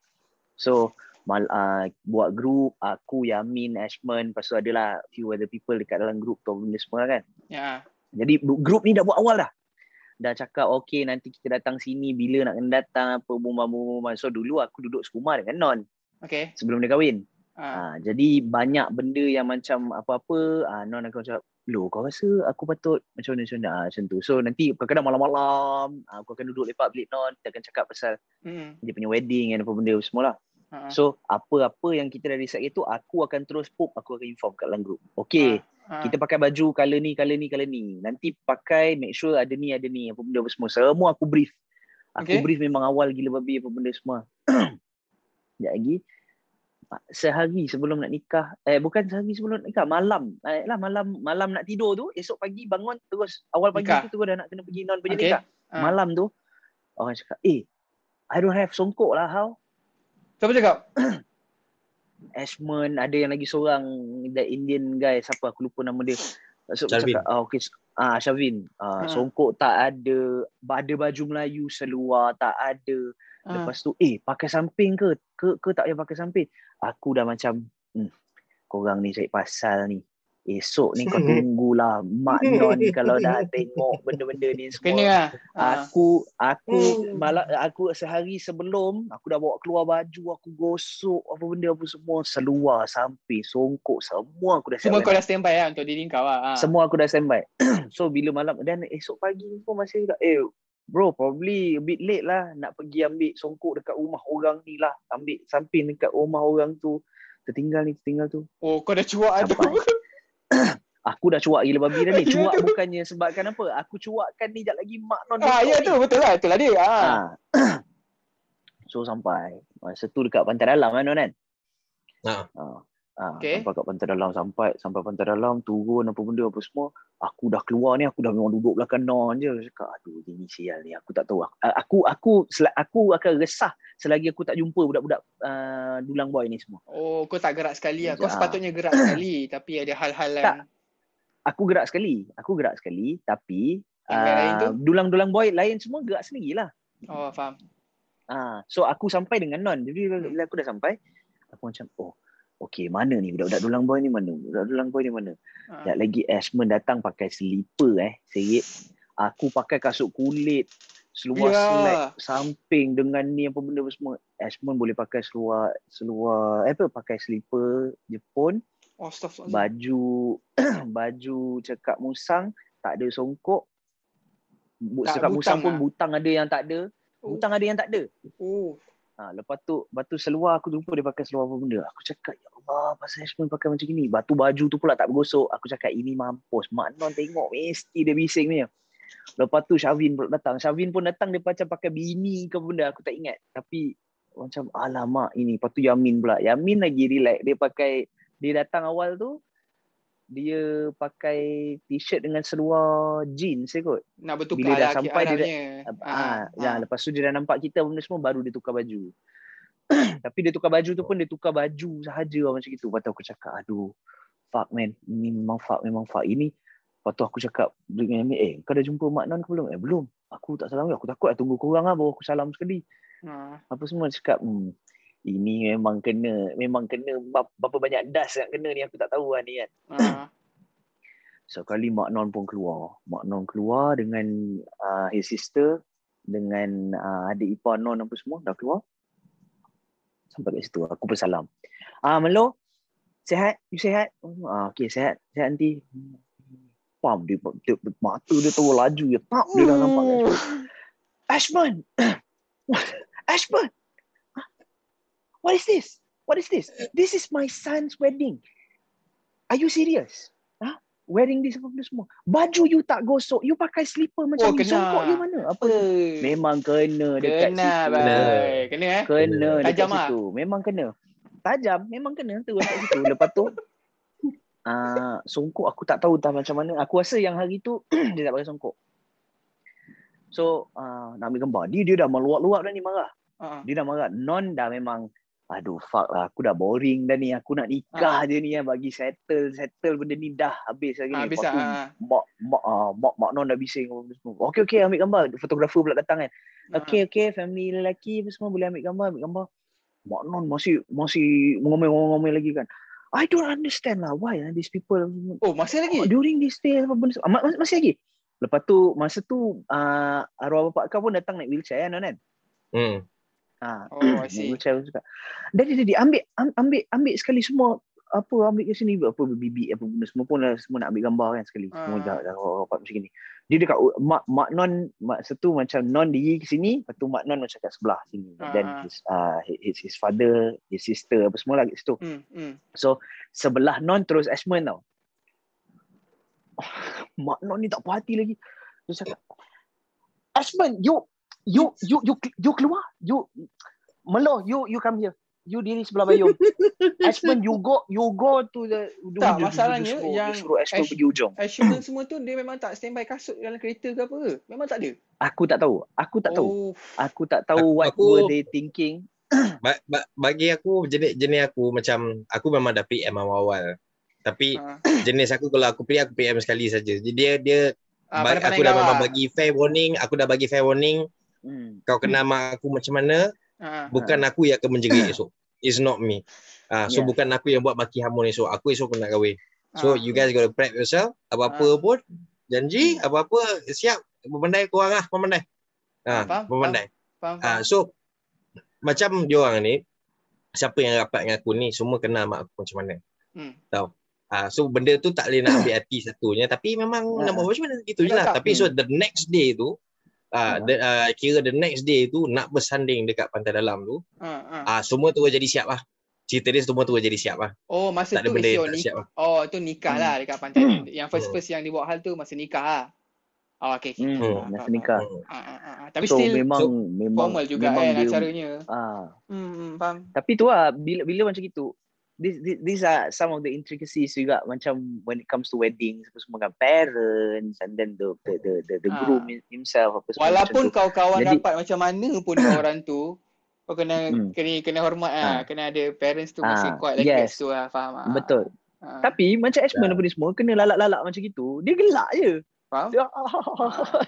So mal, uh, buat group aku Yamin Ashman lepas tu adalah few other people dekat dalam group tu benda semua kan. Ya. Jadi group ni dah buat awal dah. Dah cakap okay nanti kita datang sini bila nak kena datang apa bumba-bumba. So dulu aku duduk serumah dengan Non Okay. sebelum dia kahwin. Ah. Ha, jadi banyak benda yang macam apa-apa ha, Non akan cakap Loh kau rasa aku patut macam mana macam mana ha, macam tu. So nanti kadang-kadang malam-malam ha, aku akan duduk lepak bilik Non kita akan cakap pasal Hmm. dia punya wedding dan apa benda semua lah. Ah. So apa-apa yang kita dah decide itu aku akan terus pop aku akan inform kat dalam group. Okay. Ah. Kita pakai baju color ni, color ni, color ni. Nanti pakai make sure ada ni, ada ni, apa benda apa semua. Semua aku brief. Aku Okay. brief memang awal gila babi apa benda semua. Sekejap lagi. Sehari sebelum nak nikah, eh bukan sehari sebelum nak nikah, malam. Eh lah malam malam nak tidur tu, esok pagi bangun terus awal pagi Nikah. tu terus dah nak kena pergi non pergi Okay. nikah. Ah. Malam tu orang cakap, "Eh, I don't have songkok lah how?" Siapa cakap? Ashman, ada yang lagi seorang that Indian guy, siapa aku lupa nama dia. So, cakap, ah, okay. Ah, Shavin. Ah, Ha. Songkok tak ada. Ada baju Melayu seluar tak ada. Ah. Lepas tu, eh pakai samping ke? Ke, ke tak payah pakai samping? Aku dah macam, hmm, korang ni cari pasal ni. Esok ni kau tunggulah Mak Non ni kalau dah tengok benda-benda ni semua. Kena lah. Ah. Aku aku Hmm. malam aku sehari sebelum aku dah bawa keluar baju, aku gosok apa benda apa semua, seluar, samping, songkok, semua aku dah Semua kau dah standby lah untuk diri kau lah. Ah. Semua aku dah standby. so bila malam dan esok pagi pun masih tak eh bro probably a bit late lah nak pergi ambil songkok dekat rumah orang ni lah. Ambil samping dekat rumah orang tu. Tertinggal ni, tertinggal tu. Oh, kau dah cuak tu. Aku dah cuak gila babi dah ni. Cuak bukannya sebabkan apa. Aku cuakkan ni sekejap lagi mak non Ah, ya tu. Betul lah. Betul lah dia. Ah. Ha. so sampai masa tu dekat pantai dalam kan kan. Ha. Ha. Ha, Okay. sampai kat pantai dalam sampai sampai pantai dalam turun apa benda apa semua aku dah keluar ni aku dah memang duduk belakang non je cakap aduh ini sial ni aku tak tahu aku aku sel- aku akan resah selagi aku tak jumpa budak-budak uh, dulang boy ni semua Oh, kau tak gerak sekali lah. Kau Ya. sepatutnya gerak sekali. Tapi ada hal-hal yang... Tak. aku gerak sekali aku gerak sekali tapi Yang uh, dulang-dulang boy lain semua gerak sendirilah Oh, faham. Ah, so aku sampai dengan non. Jadi bila aku dah sampai, aku macam oh, okey mana ni budak-budak dulang boy ni mana? Budak dulang boy ni mana? Ah. Tak lagi Ashman datang pakai slipper eh, serit. Aku pakai kasut kulit, seluar Ya. slack samping dengan ni apa benda semua. Ashman boleh pakai seluar seluar eh, apa pakai slipper Jepun, Oh, baju baju cekak musang, tak ada songkok. Tak, Cekak musang butang pun lah. butang ada yang tak ada. Oh. Butang ada yang tak ada. Oh. Ha, lepas tu, lepas tu seluar aku jumpa dia pakai seluar apa benda. Aku cakap, ya Allah, pasal Ashman pakai macam ni. Lepas tu baju tu pula tak bergosok. Aku cakap, ini mampus. Mak Non tengok, mesti dia bising ni. Lepas tu Shavin pula datang. Shavin pun datang, dia macam pakai bini ke benda. Aku tak ingat. Tapi macam, alamak ini. Lepas tu Yamin pula. Yamin lagi relax. Dia pakai, dia datang awal tu, dia pakai t-shirt dengan seluar jeans je kot. Nak bertukar Bila dah sampai dia dah- Arabnya. Ah, ya, lepas tu dia dah nampak kita benda semua baru dia tukar baju. Tapi dia tukar baju tu pun dia tukar baju sahaja lah macam gitu. Lepas tu aku cakap, aduh, fuck man. Ini memang fuck, memang fuck. Ini, lepas tu aku cakap dengan Amir, eh kau dah jumpa Mak Non ke belum? Eh belum. Aku tak salam. Aku takut lah tunggu korang lah baru aku salam sekali. Ah. Apa semua cakap, hmm, ini memang kena, memang kena berapa banyak das nak kena ni aku tak tahu lah ni kan. Ah. Sekali Mak Non pun keluar. Mak Non keluar dengan uh, his sister, dengan uh, adik ipar Non apa semua dah keluar. Sampai kat situ aku pun salam. Ah Melo, sihat? You sihat? Ah okey sihat. Sihat nanti. Pam dia, dia, dia mata dia tahu laju dia tak dia dah nampak kat. Ashman. Ashman. What is this? What is this? This is my son's wedding. Are you serious? Huh? Wearing this apa semua. Baju you tak gosok, you pakai slipper macam Oh, ni. kena. Songkok you mana? Apa? Apa? Memang kena dekat Kena, situ. bye. Kena eh? Kena dekat Tajam ah? situ. Memang kena. Tajam, memang kena tu dekat situ. Lepas tu uh, songkok aku tak tahu dah macam mana. Aku rasa yang hari tu dia tak pakai songkok. So uh, nak ambil gambar. Dia dia dah meluap-luap dah ni marah. Ha. Dia dah marah. Non dah memang aduh fuck lah aku dah boring dah ni. Aku nak nikah je ni yang bagi settle settle benda ni dah habis lagi Ha, ni. habis Lepas tu, lah, ha. mak mak uh, mak mak non dah bising apa semua. Okey okey ambil gambar. Fotografer pula datang kan. Ha. Okey okey family lelaki apa semua boleh ambil gambar ambil gambar. Mak non masih masih ngomel-ngomel lagi kan. I don't understand lah why ah, these people Oh, masih lagi? oh, during this day apa benda ah, ma- ma- masih lagi. Lepas tu masa tu uh, arwah bapak kau pun datang naik wheelchair kan non kan. Hmm. Ha. Oh, I see. wheelchair juga. Dan dia, dia ambil am- ambil ambil sekali semua apa ambil ke sini apa bibi apa benda semua pun dah semua nak ambil gambar kan sekali. Semua Ah. dah dah rapat macam ni. Dia dekat mak mak non mak satu macam non diri ke sini, lepas tu mak non macam kat sebelah sini. Ah, Then ah. his uh, his, his father, his sister apa semua lagi situ. Hmm, hmm. Sebelah non terus Ashman tau. mak non ni tak puas hati lagi. Dia cakap, Ashman, you you you you you keluar. You Melo, you you come here. You diri sebelah bayung. Ashman, you go you go to the Tak, masalahnya yang suruh Ashman Ash- pergi ujung. Assurance semua tu dia memang tak standby kasut dalam kereta ke apa ke? Memang tak ada? Aku tak tahu. Aku tak tahu. Oh, Aku tak tahu what Aku- were they thinking. Ba- ba- bagi aku jenis jenis aku macam aku memang dah PM awal-awal. Tapi ha. jenis aku kalau aku PM aku PM sekali saja. Jadi dia dia Ah, pandai-pandai aku dah memang lah. bagi fair warning, aku dah bagi fair warning. Hmm. Kau kenal mak aku macam mana, Ha. bukan aku yang akan menjerit esok. It's not me. Ah, so Yeah. bukan aku yang buat maki hamun esok. Aku esok nak kahwin. So Ah. you guys got to prep yourself. Apa-apa pun janji, apa-apa siap. Memandai korang lah, memandai. Ah, faham, memandai. Faham, Ah, so macam diorang ni siapa yang rapat dengan aku ni semua kenal mak aku macam mana. Hmm. Ah, so benda tu tak boleh nak ambil hati satunya tapi memang Ah. nak buat macam mana gitu je lah. Tapi so the next day tu Ah. ah, the, ah, kira the next day tu nak bersanding dekat pantai dalam tu Ha, ha. ah, semua tu jadi siap lah. Cerita dia semua tu jadi siap lah. Oh, masa Tak ada tu benda yang tak ni- siap lah. Oh, tu nikah Hmm. lah dekat pantai. yang first Hmm. first yang dibawa hal tu masa nikah lah. Oh, okay. Hmm, Faham, masa nikah. Ah, ah, ah, ah. Tapi so still memang so, memang formal juga memang kan dia, acaranya. Ah, Hmm, hmm, faham. tapi tu lah bila bila macam gitu this, this, these are some of the intricacies juga macam when it comes to weddings apa semua kan parents and then the the the the, the Ah. groom himself apa semua Walaupun tu. kau kawan Jadi- rapat macam mana pun orang tu, kau kena Hmm. kena kena hormat ah, Ah. kena ada parents tu masih Ah, kuat lagi yes. situ lah, faham ah. betul Ah. tapi macam Ashman apa ni semua kena lalak-lalak macam gitu dia gelak je faham? dia,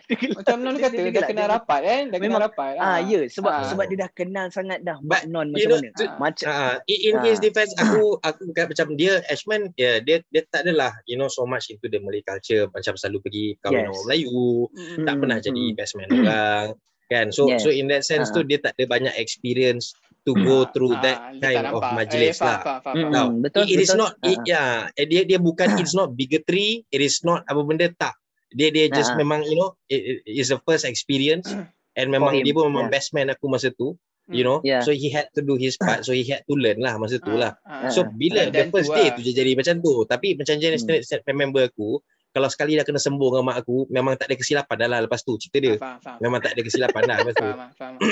dia gelak Macam Non Dia- kata dia dah gelak, kena dia- rapat kan, dah kena Memang- rapat. ah ya sebab Ah. sebab dia dah kenal sangat dah But, Mak non you macam know, mana tu- macam Ah, in, Ah. his defense aku aku bukan macam dia Ashman ya dia dia tak adalah you know so much into the Malay culture macam selalu pergi kahwin Yes. orang Melayu Hmm. tak pernah jadi best man orang kan so Yes. so in that sense Ah. tu dia tak ada banyak experience to go through Ah, that dia kind of majlis eh, lah Faham, faham, faham. Tahu. betul it, it is betul. not it, Ah, yeah dia dia bukan it's not bigotry it is not apa benda tak dia dia just Ah. memang you know it, it is the first experience and memang him, dia pun memang yeah. best man aku masa tu you Hmm. know Yeah. so he had to do his part so he had to learn lah masa tu lah Ah, ah. So Ah, bila the first day lah. tu je jadi macam tu. Tapi macam jenis Hmm. hmm. set member aku, kalau sekali dah kena sembung dengan mak aku, memang tak ada kesilapan dah lah lepas tu cerita dia. Faham, faham. Memang tak ada kesilapan dah lepas tu. Faham, ah, faham.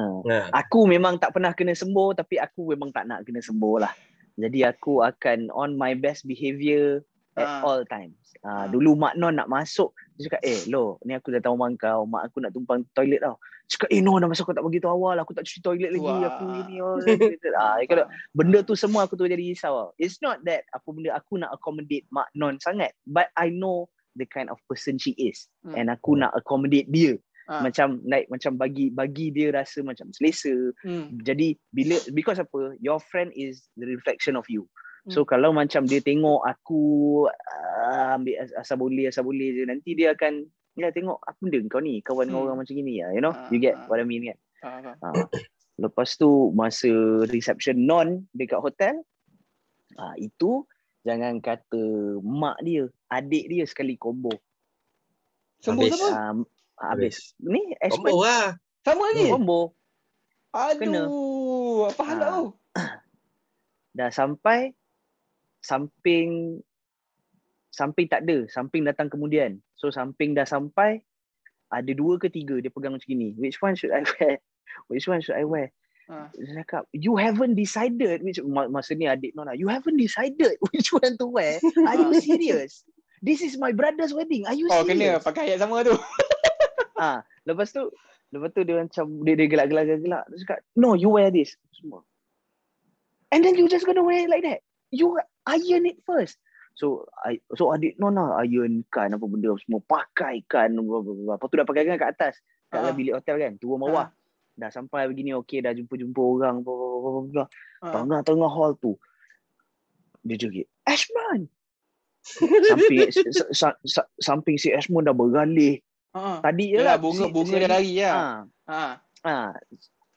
ah. Ha. Aku memang tak pernah kena sembuh tapi aku memang tak nak kena sembuh lah. Jadi aku akan on my best behaviour at Ah. all times. Ah, Ah. dulu mak non nak masuk, dia cakap, "Eh, lo, ni aku datang rumah kau, mak aku nak tumpang toilet tau." Cakap, "Eh, no, dah masa kau tak bagi tahu awal, aku tak cuci toilet lagi, Wah. aku ini." Oh, ah, benda tu semua aku tu jadi risau. tau. It's not that apa benda aku nak accommodate mak non sangat, but I know the kind of person she is Hmm. and aku nak accommodate dia. Ah. Macam like macam bagi bagi dia rasa macam selesa, Hmm. jadi bila because apa your friend is the reflection of you so Hmm. kalau macam dia tengok aku uh, ambil as- asal boleh asal boleh je nanti dia akan ya tengok apa benda kau ni kawan dengan Hmm. orang macam gini ya you know Ah, you get what I mean kan faham. Ah. lepas tu masa reception non dekat hotel ah itu jangan kata mak dia adik dia sekali combo Sembuh Habis. siapa? um, habis ni Combo lah. Sama lagi? combo kena. Aduh, apa hal Ah. tu? dah sampai samping samping tak ada samping datang kemudian so samping dah sampai ada dua ke tiga dia pegang macam gini which one should I wear which one should I wear Ah. Dia cakap, you haven't decided which ma- masa ni adik Nona, you haven't decided which one to wear. Are you serious? This is my brother's wedding. Are you Oh kena serious? pakai ayat sama tu. Ah, lepas tu lepas tu dia macam dia, dia gelak-gelak gelak. Dia cakap, "No, you wear this." Semua. And then you just gonna wear it like that. You iron it first. So I so adik Nona iron kan apa benda semua pakai kan bla, bla, bla. Lepas tu dah pakai kan kat atas kat Ah. dalam bilik hotel kan turun bawah. Dah sampai begini okey dah jumpa-jumpa orang bla, bla, bla, bla, bla. Ah. Tengah-tengah hall tu dia jerit Ashman samping sa- sa- sa- samping si Ashman dah bergalih Ha. tadi je lah bunga si- bunga si- dah lari lah. ha, Ha. ha.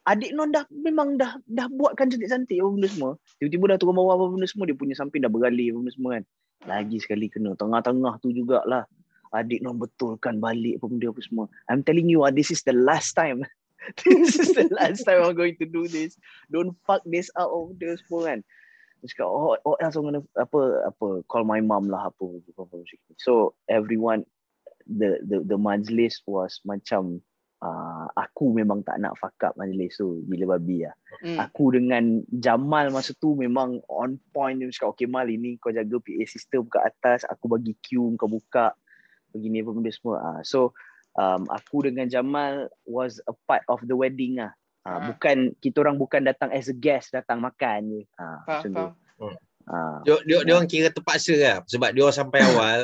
Adik non dah memang dah dah buatkan cantik-cantik apa benda semua. Tiba-tiba dah turun bawah apa benda semua dia punya samping dah bergalih apa benda semua kan. Lagi sekali kena. Tengah-tengah tu jugalah. Adik non betulkan balik apa benda apa semua. I'm telling you ah, this is the last time. This is the last time I'm going to do this. Don't fuck this out of the semua kan. Dia cakap oh, oh else I'm gonna apa apa call my mom lah apa, apa. so everyone the the the majlis was macam uh, aku memang tak nak fuck up majlis tu gila babi lah Hmm. aku dengan Jamal masa tu memang on point dia cakap okay Mal ini kau jaga PA system kat atas aku bagi cue kau buka begini apa benda semua ah so um, aku dengan Jamal was a part of the wedding lah Ah. ah bukan kita orang bukan datang as a guest datang makan je ah Faham, macam tu faham. ah Dia, dia, dia orang kira terpaksa lah. Sebab dia orang sampai awal.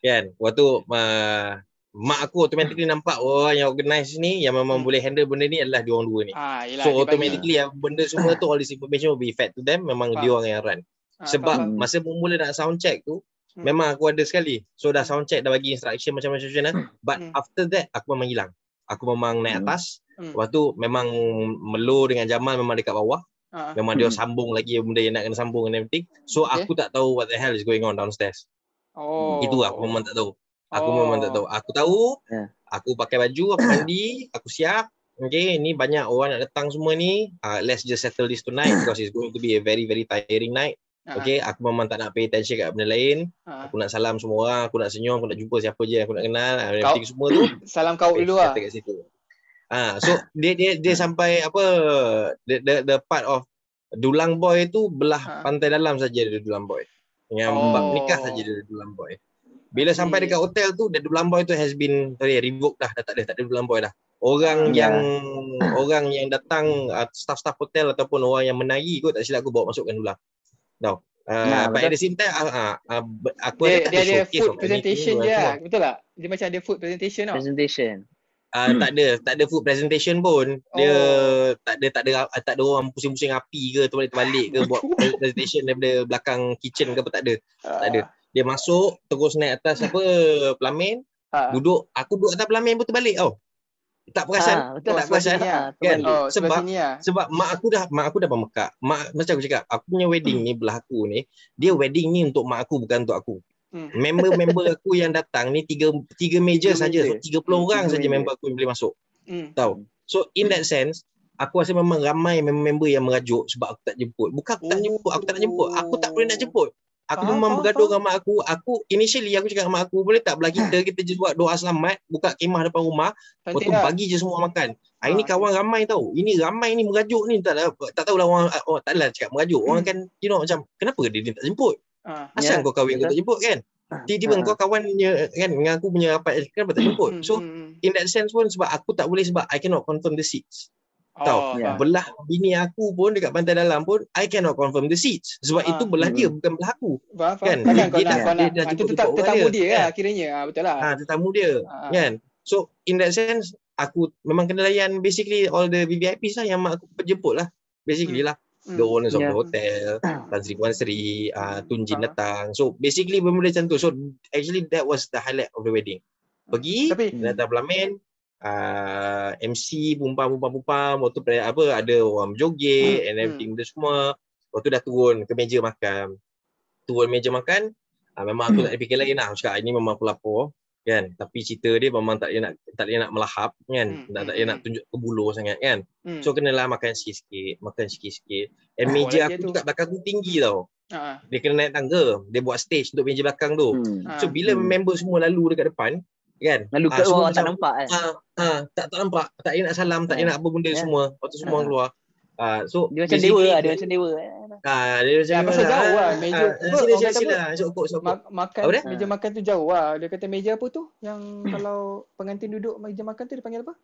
kan. Waktu uh, mak aku automatically nampak orang yang organize ni yang memang Hmm. boleh handle benda ni adalah dia orang dua ni. Ah, yelah, So automatically yang benda semua tu all this information will be fed to them memang Faham. dia orang yang run. Ah, Sebab faham. masa mula nak sound check tu Hmm. memang aku ada sekali. So dah sound check dah bagi instruction macam-macam macam mana. But Hmm. after that aku memang hilang. Aku memang naik Hmm. atas. Hmm. Lepas tu memang Melo dengan Jamal memang dekat bawah. Ah, Memang dia Hmm. sambung lagi benda yang nak kena sambung and everything. So Okay. aku tak tahu what the hell is going on downstairs. Oh. Itu aku memang tak tahu. Aku Oh. memang tak tahu. Aku tahu, Ya. aku pakai baju, aku mandi, aku siap. Okay, ni banyak orang nak datang semua ni. Uh, let's just settle this tonight because it's going to be a very very tiring night. Ah, Okay, aku memang tak nak pay attention kat benda lain. ah. Aku nak salam semua orang, aku nak senyum, aku nak jumpa siapa je aku nak kenal. Uh, Kau- everything semua tu. Salam kau dulu lah. kata kat situ. Ah, so dia dia dia sampai apa the, the the part of dulang boy tu belah Ha. pantai dalam saja dia dulang boy. Yang Oh. bab nikah saja dia dulang boy. Bila sampai dekat hotel tu the dulang boy tu has been sorry revoked dah, dah tak ada tak ada boy dah. Orang Ya. yang orang yang datang uh, staff-staff hotel ataupun orang yang menari kot tak silap aku bawa masukkan dulang. Tahu. Uh, Nah, but at betul. the same time uh, uh, uh, aku Dia, ada tak dia ada food presentation je semua. lah. Betul tak? Dia macam ada food presentation tau. presentation Uh, tak ada tak ada food presentation pun dia Oh. tak ada tak ada tak ada orang pusing-pusing api ke terbalik-terbalik ke buat presentation daripada belakang kitchen ke apa tak ada tak ada. Dia masuk terus naik atas apa pelamin. Ah. duduk aku duduk atas pelamin pun terbalik tau. Tak perasan. Ah, betul Oh, tak? Perasan sini lah. kan? Oh, sebab sini lah. sebab mak aku dah mak aku dah pemekak mak macam aku cakap aku punya wedding ni belah aku ni dia wedding ni untuk mak aku bukan untuk aku. Hmm. member-member aku yang datang ni tiga tiga meja saja. so 30 Hmm, orang saja member aku yang boleh masuk. Hmm. tahu so in that sense aku rasa memang ramai member yang merajuk sebab aku tak jemput. Bukan aku tak Oh. jemput aku tak nak jemput. Aku tak boleh nak jemput aku Faham, memang faham, bergaduh faham. dengan mak aku aku initially aku cakap dengan mak aku boleh tak belah kita kita just buat doa selamat buka kemah depan rumah lepas Cantik tu lah. bagi je semua makan ah, ini Ah, kawan ramai tahu ini ramai ni merajuk ni tak tahu tak tahulah orang oh, tak adalah cakap merajuk orang kan you know macam kenapa dia, dia tak jemput Ah. asal Ya, kau kahwin kau tak jemput kan tiba-tiba Ah. kau kawan punya kan dengan aku punya apa kenapa tak jemput Hmm, so hmm, hmm. in that sense pun sebab aku tak boleh sebab I cannot confirm the seats. Oh, Ya. faham. belah bini aku pun dekat pantai dalam pun I cannot confirm the seats sebab Ah. itu belah dia Hmm. bukan belah aku Faham, faham. Kan, Takkan dia- kau dia nak, dah- dia nak. dah Ah, Itu jemput tetap orang tetamu dia, dia kan? lah kiranya. Ah, Betul lah. ha tetamu dia Ah. kan so in that sense aku memang kena layan basically all the VVIPs lah yang mak aku jemput lah basically lah Hmm. the owners of Ya. the hotel Tan Sri Puan Sri uh, Tun Jin Ah. datang so basically benda-benda macam tu so actually that was the highlight of the wedding pergi Tapi Dia datang pelamin uh, MC pumpam pumpam pumpam waktu apa ada orang berjoget Hmm, and everything benda semua waktu dah turun ke meja makan turun meja makan uh, memang aku tak ada fikir lain lah aku cakap ini memang aku lapor kan tapi cerita dia memang tak dia nak tak dia nak melahap kan Hmm, tak, hmm, tak dia nak hmm. tunjuk ke bulu sangat kan hmm. so kenalah makan sikit-sikit makan sikit-sikit and Oh, meja aku tu. kat belakang tu tinggi tau Ah, dia kena naik tangga dia buat stage untuk meja belakang tu Hmm. ah. so bila Hmm. member semua lalu dekat depan kan Lalu ah, ke orang tak nampak kan. Ah, ah, tak tak nampak, tak payah nak salam, tak payah Ya. nak apa benda Ya. semua. Lepas tu semua orang Ah. keluar. Ah, so Dia macam dewa lah, dia macam dewa. Ah, dia macam mana pasal lah, jauh lah, ah. meja. Ah, sila kata sila. apa? Sokok sokok. Ma- makan meja makan tu jauh lah. Dia kata meja apa tu? Yang kalau pengantin duduk meja makan tu dia panggil apa?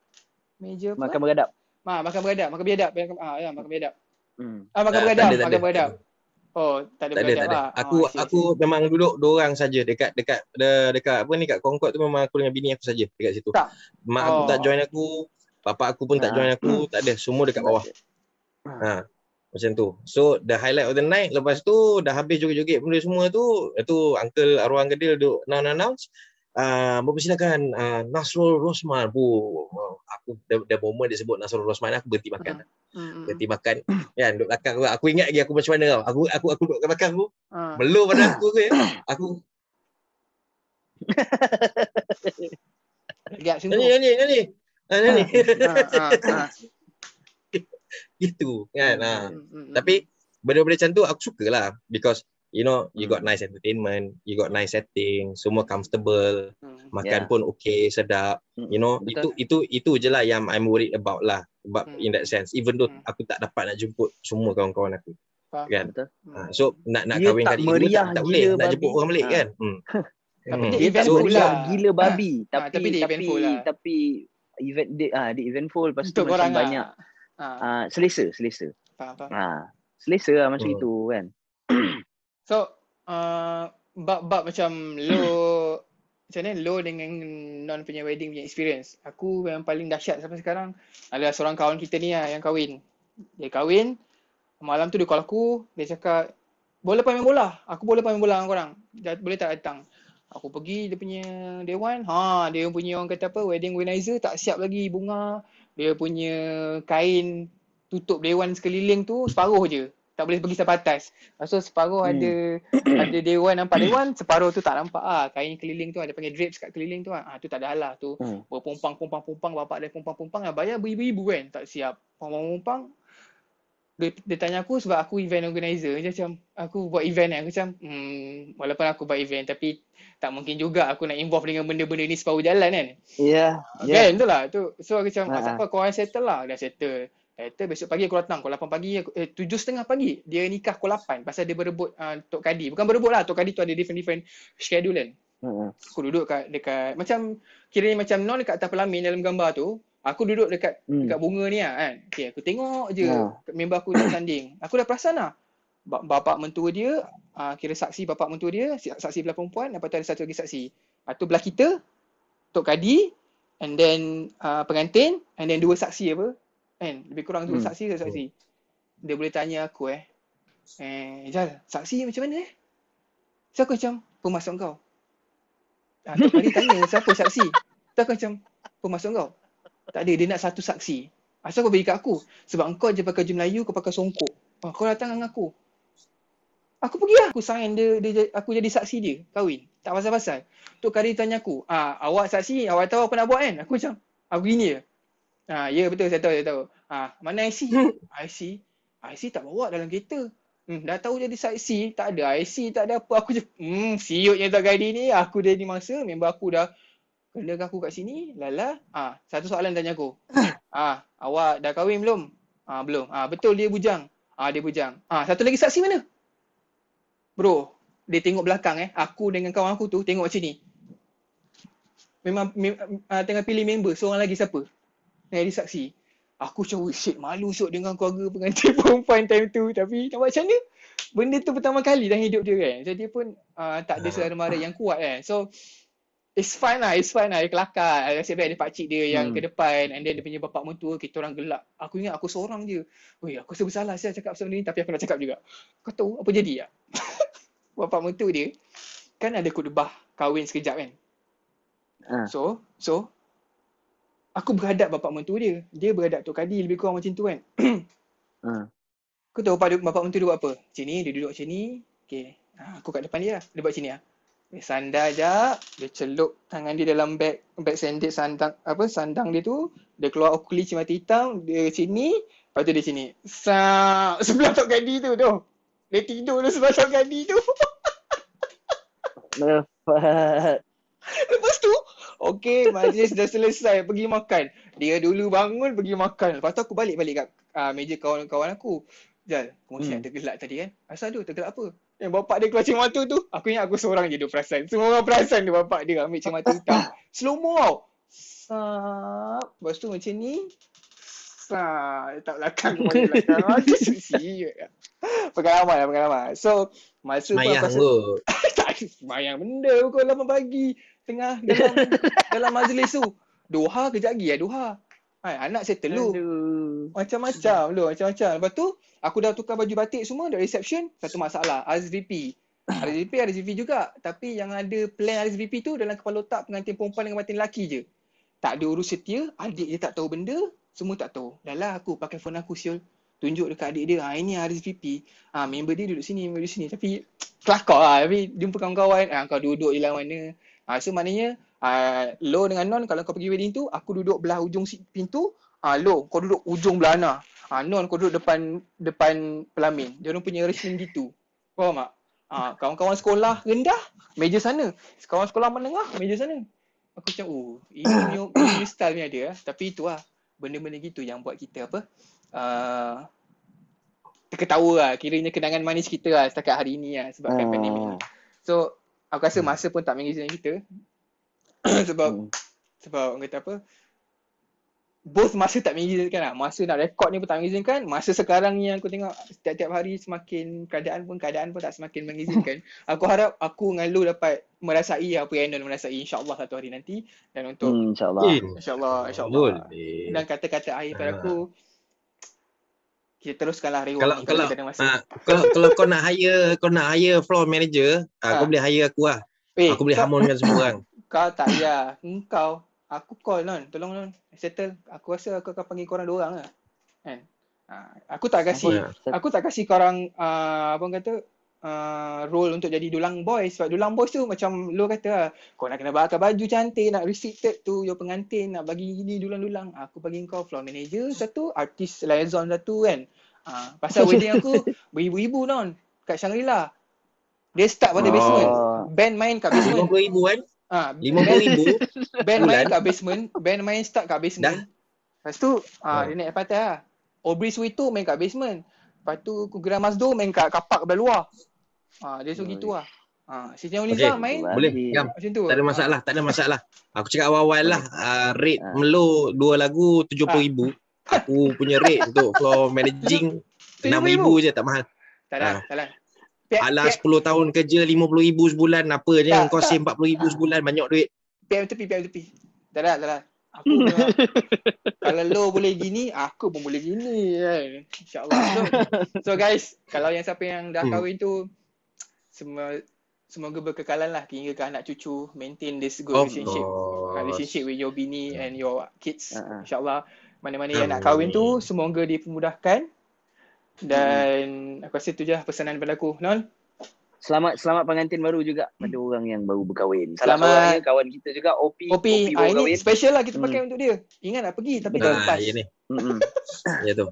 Meja apa? Makan beradab. Ma, makan beradab, makan biadab. Ah, ya, makan biadab. Hmm. Ah, makan beradab, makan ada. beradab. Oh, tak ada Tak ada, tak ada. lah. Aku I aku see. memang duduk dua orang saja dekat dekat de, dekat apa ni kat Concord tu memang aku dengan bini aku saja dekat situ. Tak. Mak aku Oh. tak join aku, bapak aku pun tak Ah. join aku, tak ada. Semua dekat bawah. Ha. Macam tu. So the highlight of the night lepas tu dah habis joget-joget benda semua tu, itu uncle arwah uncle dia duk announce Uh, mempersilakan uh, Nasrul Rosman. Bu, aku the, the moment dia sebut Nasrul Rosman aku berhenti makan. Hmm, hmm, berhenti makan. Kan duduk belakang aku, aku ingat lagi aku macam mana tau. Aku aku aku duduk kat belakang aku. Ah. Belum pada aku ke Aku sungguh. nyanyi nyanyi ah, nyanyi. Ah, ah, ah. gitu kan ha. Hmm, hmm, hmm. Tapi benda-benda macam tu aku suka lah Because you know you got nice entertainment You got nice setting Semua comfortable Hmm. Makan Yeah. pun okay sedap Hmm, You know betul. itu itu itu je lah yang I'm worried about lah About Hmm. in that sense Even though Hmm. aku tak dapat nak jemput semua kawan-kawan aku Faham. kan Betul. Hmm. ha. So nak nak Dia kahwin tak kali meriah tak, tak boleh Nak jemput orang balik Ha. kan hmm. Tapi Hmm. dia full meriah lah. gila babi Ah, tapi tapi dia tapi eventful lah. tapi event dia ah dia eventful lepas tu Untuk macam korang banyak lah. Ah, ah selesa selesa. faham, faham. Ah selesa lah macam Hmm. itu kan. So, uh, bab-bab macam lo macam mana lo dengan non punya wedding punya experience. Aku yang paling dahsyat sampai sekarang adalah seorang kawan kita ni lah yang kahwin. Dia kahwin, malam tu dia call aku, dia cakap, boleh main bola? Aku boleh main bola dengan korang? Boleh tak datang? Aku pergi dia punya dewan, ha dia punya orang kata apa, wedding organizer tak siap lagi bunga. Dia punya kain tutup dewan sekeliling tu separuh je. Tak boleh pergi sampai atas. Lepas tu separuh Hmm. ada ada dewan nampak dewan, separuh tu tak nampak ah. Kain keliling tu ada panggil drapes kat keliling tu ah. Ah tu tak ada halah tu. Hmm. Berpumpang pumpang pumpang bapak dia pumpang pumpang lah. Bayar beribu-ribu kan tak siap. Pumpang pumpang dia, dia tanya aku sebab aku event organizer dia macam aku buat event kan aku macam hmm, walaupun aku buat event tapi tak mungkin juga aku nak involve dengan benda-benda ni separuh jalan kan Ya. yeah. kan tu lah tu so aku macam Ha, ah, siapa kau orang settle lah dah settle settle besok pagi aku datang. Pukul 8 pagi aku, eh, 7.30 pagi dia nikah pukul 8 pasal dia berebut uh, Tok Kadi. Bukan berebut lah Tok Kadi tu ada different-different schedule kan. Hmm. aku duduk kat dekat macam kiranya macam non dekat atas pelamin dalam gambar tu aku duduk dekat Hmm. dekat bunga ni lah kan. Okay, aku tengok je Ha. member aku tak sanding aku dah perasan lah. Ba- bapak mentua dia uh, kira saksi bapak mentua dia si- saksi belah perempuan lepas tu ada satu lagi saksi. Uh, tu belah kita Tok Kadi and then uh, pengantin and then dua saksi apa kan lebih kurang dua Hmm. saksi satu saksi dia boleh tanya aku eh eh Jal saksi macam mana eh so aku macam pemasuk kau Ah, Tok Kadi tanya siapa saksi tu aku macam pemasuk kau tak ada dia nak satu saksi Asal kau bagi kat aku sebab kau je pakai baju Melayu kau pakai songkok ah, kau datang dengan aku Aku pergi lah. Aku sign dia, dia, aku jadi saksi dia. Kahwin. Tak pasal-pasal. Tok Kadi tanya aku, ah, awak saksi, awak tahu apa nak buat kan? Aku macam, aku gini je. Ah, ya betul, saya tahu, saya tahu. Ah, mana IC? IC? IC tak bawa dalam kereta. Hmm, dah tahu jadi saksi, tak ada IC, tak ada apa. Aku je, hmm, siutnya Tok Kadi ni. Aku dah di masa, member aku dah kena aku kat sini. Lala. Ah, satu soalan tanya aku. Ah, awak dah kahwin belum? Ah, belum. Ah, betul dia bujang. Ah, dia bujang. Ah, satu lagi saksi mana? Bro, dia tengok belakang eh. Aku dengan kawan aku tu tengok macam ni. Memang mem, uh, tengah pilih member. Seorang lagi siapa? Yang jadi saksi. Aku macam, shit, malu sok dengan keluarga pengantin perempuan time tu. Tapi nak buat macam mana? Benda tu pertama kali dalam hidup dia kan. So dia pun uh, tak ada selera mara yang kuat kan. So it's fine lah, it's fine lah. Dia kelakar. Nasib baik ada pakcik dia yang Hmm. ke depan. And then dia punya bapak mentua, kita orang gelak. Aku ingat aku seorang je. Weh, aku rasa bersalah saya cakap pasal benda ni. Tapi aku nak cakap juga. Kau tahu apa jadi tak? bapak mentua dia kan ada kudubah kahwin sekejap kan. Ah. So, so aku berhadap bapak mentua dia. Dia berhadap Tok Kadi lebih kurang macam tu kan. Ah. Kau tahu bapak, bapak mentua dia buat apa? Macam ni, dia duduk macam ni. Okay. Ha, aku kat depan dia lah. Dia buat macam ni lah. Dia sandar jap. Dia celup tangan dia dalam bag bag sandal sandang apa sandang dia tu. Dia keluar okuli mata hitam. Dia sini. Lepas tu dia sini. Sak. Sebelah Tok Kadi tu tu. Dia tidur tu sebelah Tok Kadi tu. Lepas. Lepas tu Okey, majlis dah selesai pergi makan. Dia dulu bangun pergi makan. Lepas tu aku balik-balik kat uh, meja kawan-kawan aku. Jal, kongsi Hmm. hmm. tergelak tadi kan. Asal tu tergelak apa? Yang bapak dia keluar cermata tu, aku ingat aku seorang je dia perasan. Semua orang perasan dia bapak dia ambil cermata hitam. Slow mo tau. Sap. Lepas tu macam ni. Sap. Letak belakang kepala belakang. Aduh, siut. Pengalaman lah, pengalaman. So, masa tu Mayang aku rasa, kot. tak ada semayang benda pukul 8 pagi. Tengah dalam dalam majlis tu. Doha kejap lagi ya Doha. Hai, anak settle lu. Macam-macam lu, macam-macam. Lepas tu, aku dah tukar baju batik semua dari reception. Satu masalah, RSVP. RSVP, RSVP juga. Tapi yang ada plan RSVP tu dalam kepala otak pengantin perempuan dengan pengantin lelaki je. Tak ada urus setia, adik dia tak tahu benda, semua tak tahu. Dah lah aku pakai phone aku siul. Tunjuk dekat adik dia, ha, ini RSVP. Ha, member dia duduk sini, member duduk sini. Tapi kelakar lah. Tapi jumpa kawan-kawan, ha, kau duduk je lah mana. Ha, so maknanya, uh, lo dengan Non, kalau kau pergi wedding tu, aku duduk belah ujung si- pintu, Ah, lo, kau duduk ujung belah Ana. Ah, non, kau duduk depan depan pelamin. Dia orang punya arrangement gitu. Faham tak? Ah, kawan-kawan sekolah rendah, meja sana. Kawan sekolah menengah, meja sana. Aku macam, oh, ini ini punya style ni ada. ah. Tapi itu lah, benda-benda gitu yang buat kita apa, uh, terketawa lah. Kiranya kenangan manis kita lah setakat hari ni lah sebabkan Ah. pandemik ni. So, aku rasa masa pun tak mengizinkan kita. sebab Hmm. sebab orang kata apa both masa tak mengizinkan lah. Masa nak rekod ni pun tak mengizinkan. Masa sekarang ni yang aku tengok setiap-tiap hari semakin keadaan pun keadaan pun tak semakin mengizinkan. aku harap aku dengan lu dapat merasai apa yang Anon merasai insyaAllah satu hari nanti. Dan untuk Hmm, InsyaAllah. Eh, insyaAllah, insyaAllah. Boleh. Dan kata-kata akhir pada Ah. aku kita teruskanlah reward Kalau ni kalau kita ada masa. ah, kalau kalau kau nak hire kau nak hire floor manager, ah, Ah. kau boleh hire aku lah. eh, Aku boleh kau, hamonkan semua orang. kau tak payah. Engkau, aku call non. Tolong non. Settle. Aku rasa aku akan panggil korang dua orang lah. Kan? Ah, aku tak kasih Apa? aku tak kasih korang uh, apa kata uh, role untuk jadi dulang boys sebab dulang boys tu macam lo kata lah, kau nak kena pakai baju cantik nak restricted tu your pengantin nak bagi gini dulang-dulang. Aku bagi kau floor manager satu artis liaison satu kan. Uh, pasal wedding aku beribu-ibu non kat Shangri-La. Dia start pada Oh. basement. Band main kat basement. RM50,000 kan? ah RM50,000. band main bulan. kat basement. Band main start kat basement. Lepas tu ah Ah. dia naik pantai lah. Aubrey Suito main kat basement. Lepas tu Kugira Mazdo main kat kapak belah luar ah dia suruh gitu lah ah Siti Nurhaliza Okey, main Boleh, jam. macam tu Tak ada masalah, tak ada masalah. Aku cakap awal-awal lah, uh, rate Ah. Melo dua lagu RM70,000. Aku punya rate untuk floor managing RM6,000 je tak mahal. tak ada Ah. tak ada Pihak, Alah pihak, 10 tahun kerja RM50,000 sebulan apa je Tak, kau tak. save RM40,000 sebulan banyak duit. pihak tepi pihak tepi tak ada tak ada aku memang, kalau lo boleh gini aku pun boleh gini kan insyaallah so, so guys kalau yang siapa yang dah Hmm. kahwin tu semua semoga berkekalan lah hingga ke anak cucu maintain this good Of relationship course. relationship with your bini and your kids Ah, ah. insyaallah mana-mana yang nak kahwin tu semoga dipermudahkan dan aku rasa tu je lah pesanan daripada aku non Selamat selamat pengantin baru juga pada orang yang baru berkahwin. Hmm. Salah Selamat. seorangnya kawan kita juga Opi. Opi ah, baru ini kahwin. special lah kita pakai Hmm. untuk dia ingat nak pergi tapi Betul. tak Ah, lepas ya ni. Mm-mm. Ya tu.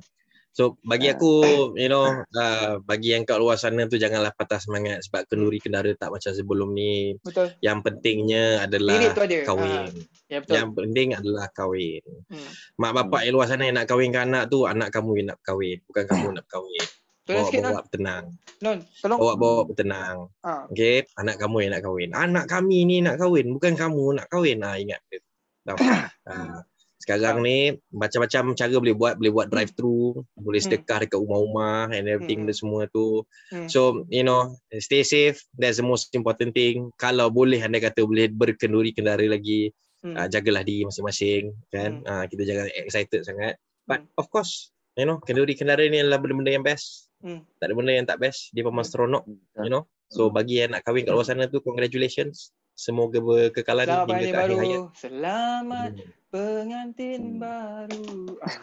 So bagi Ah. aku, you know, uh, bagi yang kat luar sana tu janganlah patah semangat sebab kenduri kendara tak macam sebelum ni. betul Yang pentingnya adalah ada. kahwin. ya betul Yang penting adalah kahwin. hmm. Mak bapak yang luar sana yang nak kahwinkan anak tu, anak kamu yang nak kahwin, bukan kamu nak kahwin. tolong Bawa sikit non bawa tenang. non tolong Bawa bawa tenang. ah Okay, anak kamu yang nak kahwin. Anak kami ni nak kahwin, bukan kamu nak kahwin. Ah ingat dia. Tahu. Sekarang ni macam-macam cara boleh buat, boleh buat drive thru, boleh Hmm. sedekah dekat rumah-rumah and everything Hmm. semua tu. Hmm. So, you know, stay safe. That's the most important thing. Kalau boleh anda kata boleh berkenduri kendara lagi, Hmm. uh, jagalah diri masing-masing kan. Hmm. Uh, kita jangan excited sangat. But of course, you know, kenduri kendara ni adalah benda-benda yang best. Hmm. Tak ada benda yang tak best. Dia memang seronok, you know. So Hmm. bagi yang nak kahwin kat luar sana tu congratulations. Semoga berkekalan Selamat hingga ke akhir baru. hayat. Selamat Hmm. pengantin Hmm. baru. Ah.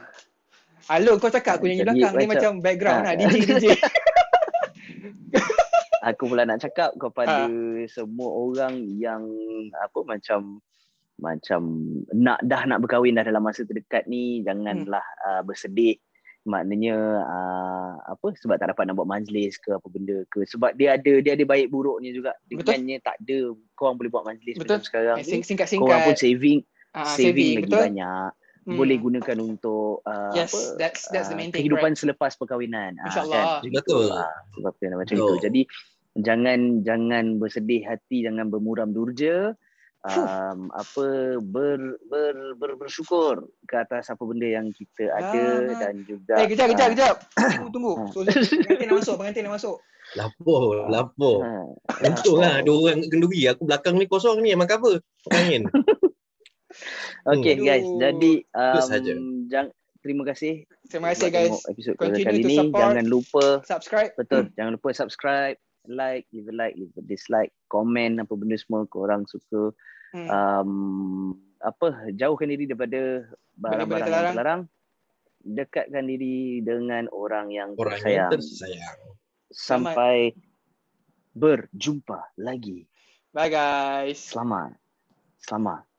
Halo, kau cakap aku nyanyi Jadi belakang. Ni macam- background Ah. lah. DJ, DJ. Aku pula nak cakap kepada Ah. semua orang yang apa macam macam nak dah nak berkahwin dah dalam masa terdekat ni janganlah Hmm. uh, bersedih maknanya uh, apa sebab tak dapat nak buat majlis ke apa benda ke sebab dia ada dia ada baik buruknya juga dengannya tak ada korang boleh buat majlis Betul. macam sekarang Eh, ni sing- korang pun saving Ah, saving, lagi betul? banyak Hmm. boleh gunakan untuk uh, Yes, apa that's that's the uh, main thing. kehidupan Correct. selepas perkahwinan Ah, InsyaAllah. kan? Macam Betul. ah, sebab tu macam Betul. itu jadi jangan jangan bersedih hati jangan bermuram durja um, apa ber, ber, ber, bersyukur ke atas apa benda yang kita ada Ah. dan juga Eh, kejap, kejap, kejap. Tunggu, tunggu. So, so, pengantin nak masuk, pengantin nak masuk. Lapor, lapor. ah, Untung ah, lah ada orang kenduri. Aku belakang ni kosong ni memang cover. Angin. Okay Hmm. guys, jadi um, jang, terima kasih Terima kasih guys. episod Continue kali to ni. support. Jangan lupa Subscribe. betul, jangan lupa subscribe, like, leave a like, leave a dislike, komen apa benda semua korang suka. Hmm. Um, apa jauhkan diri daripada barang-barang yang terlarang. terlarang. Dekatkan diri dengan orang yang Orang yang tersayang. tersayang. Sampai berjumpa lagi. Bye guys. Selamat. Selamat.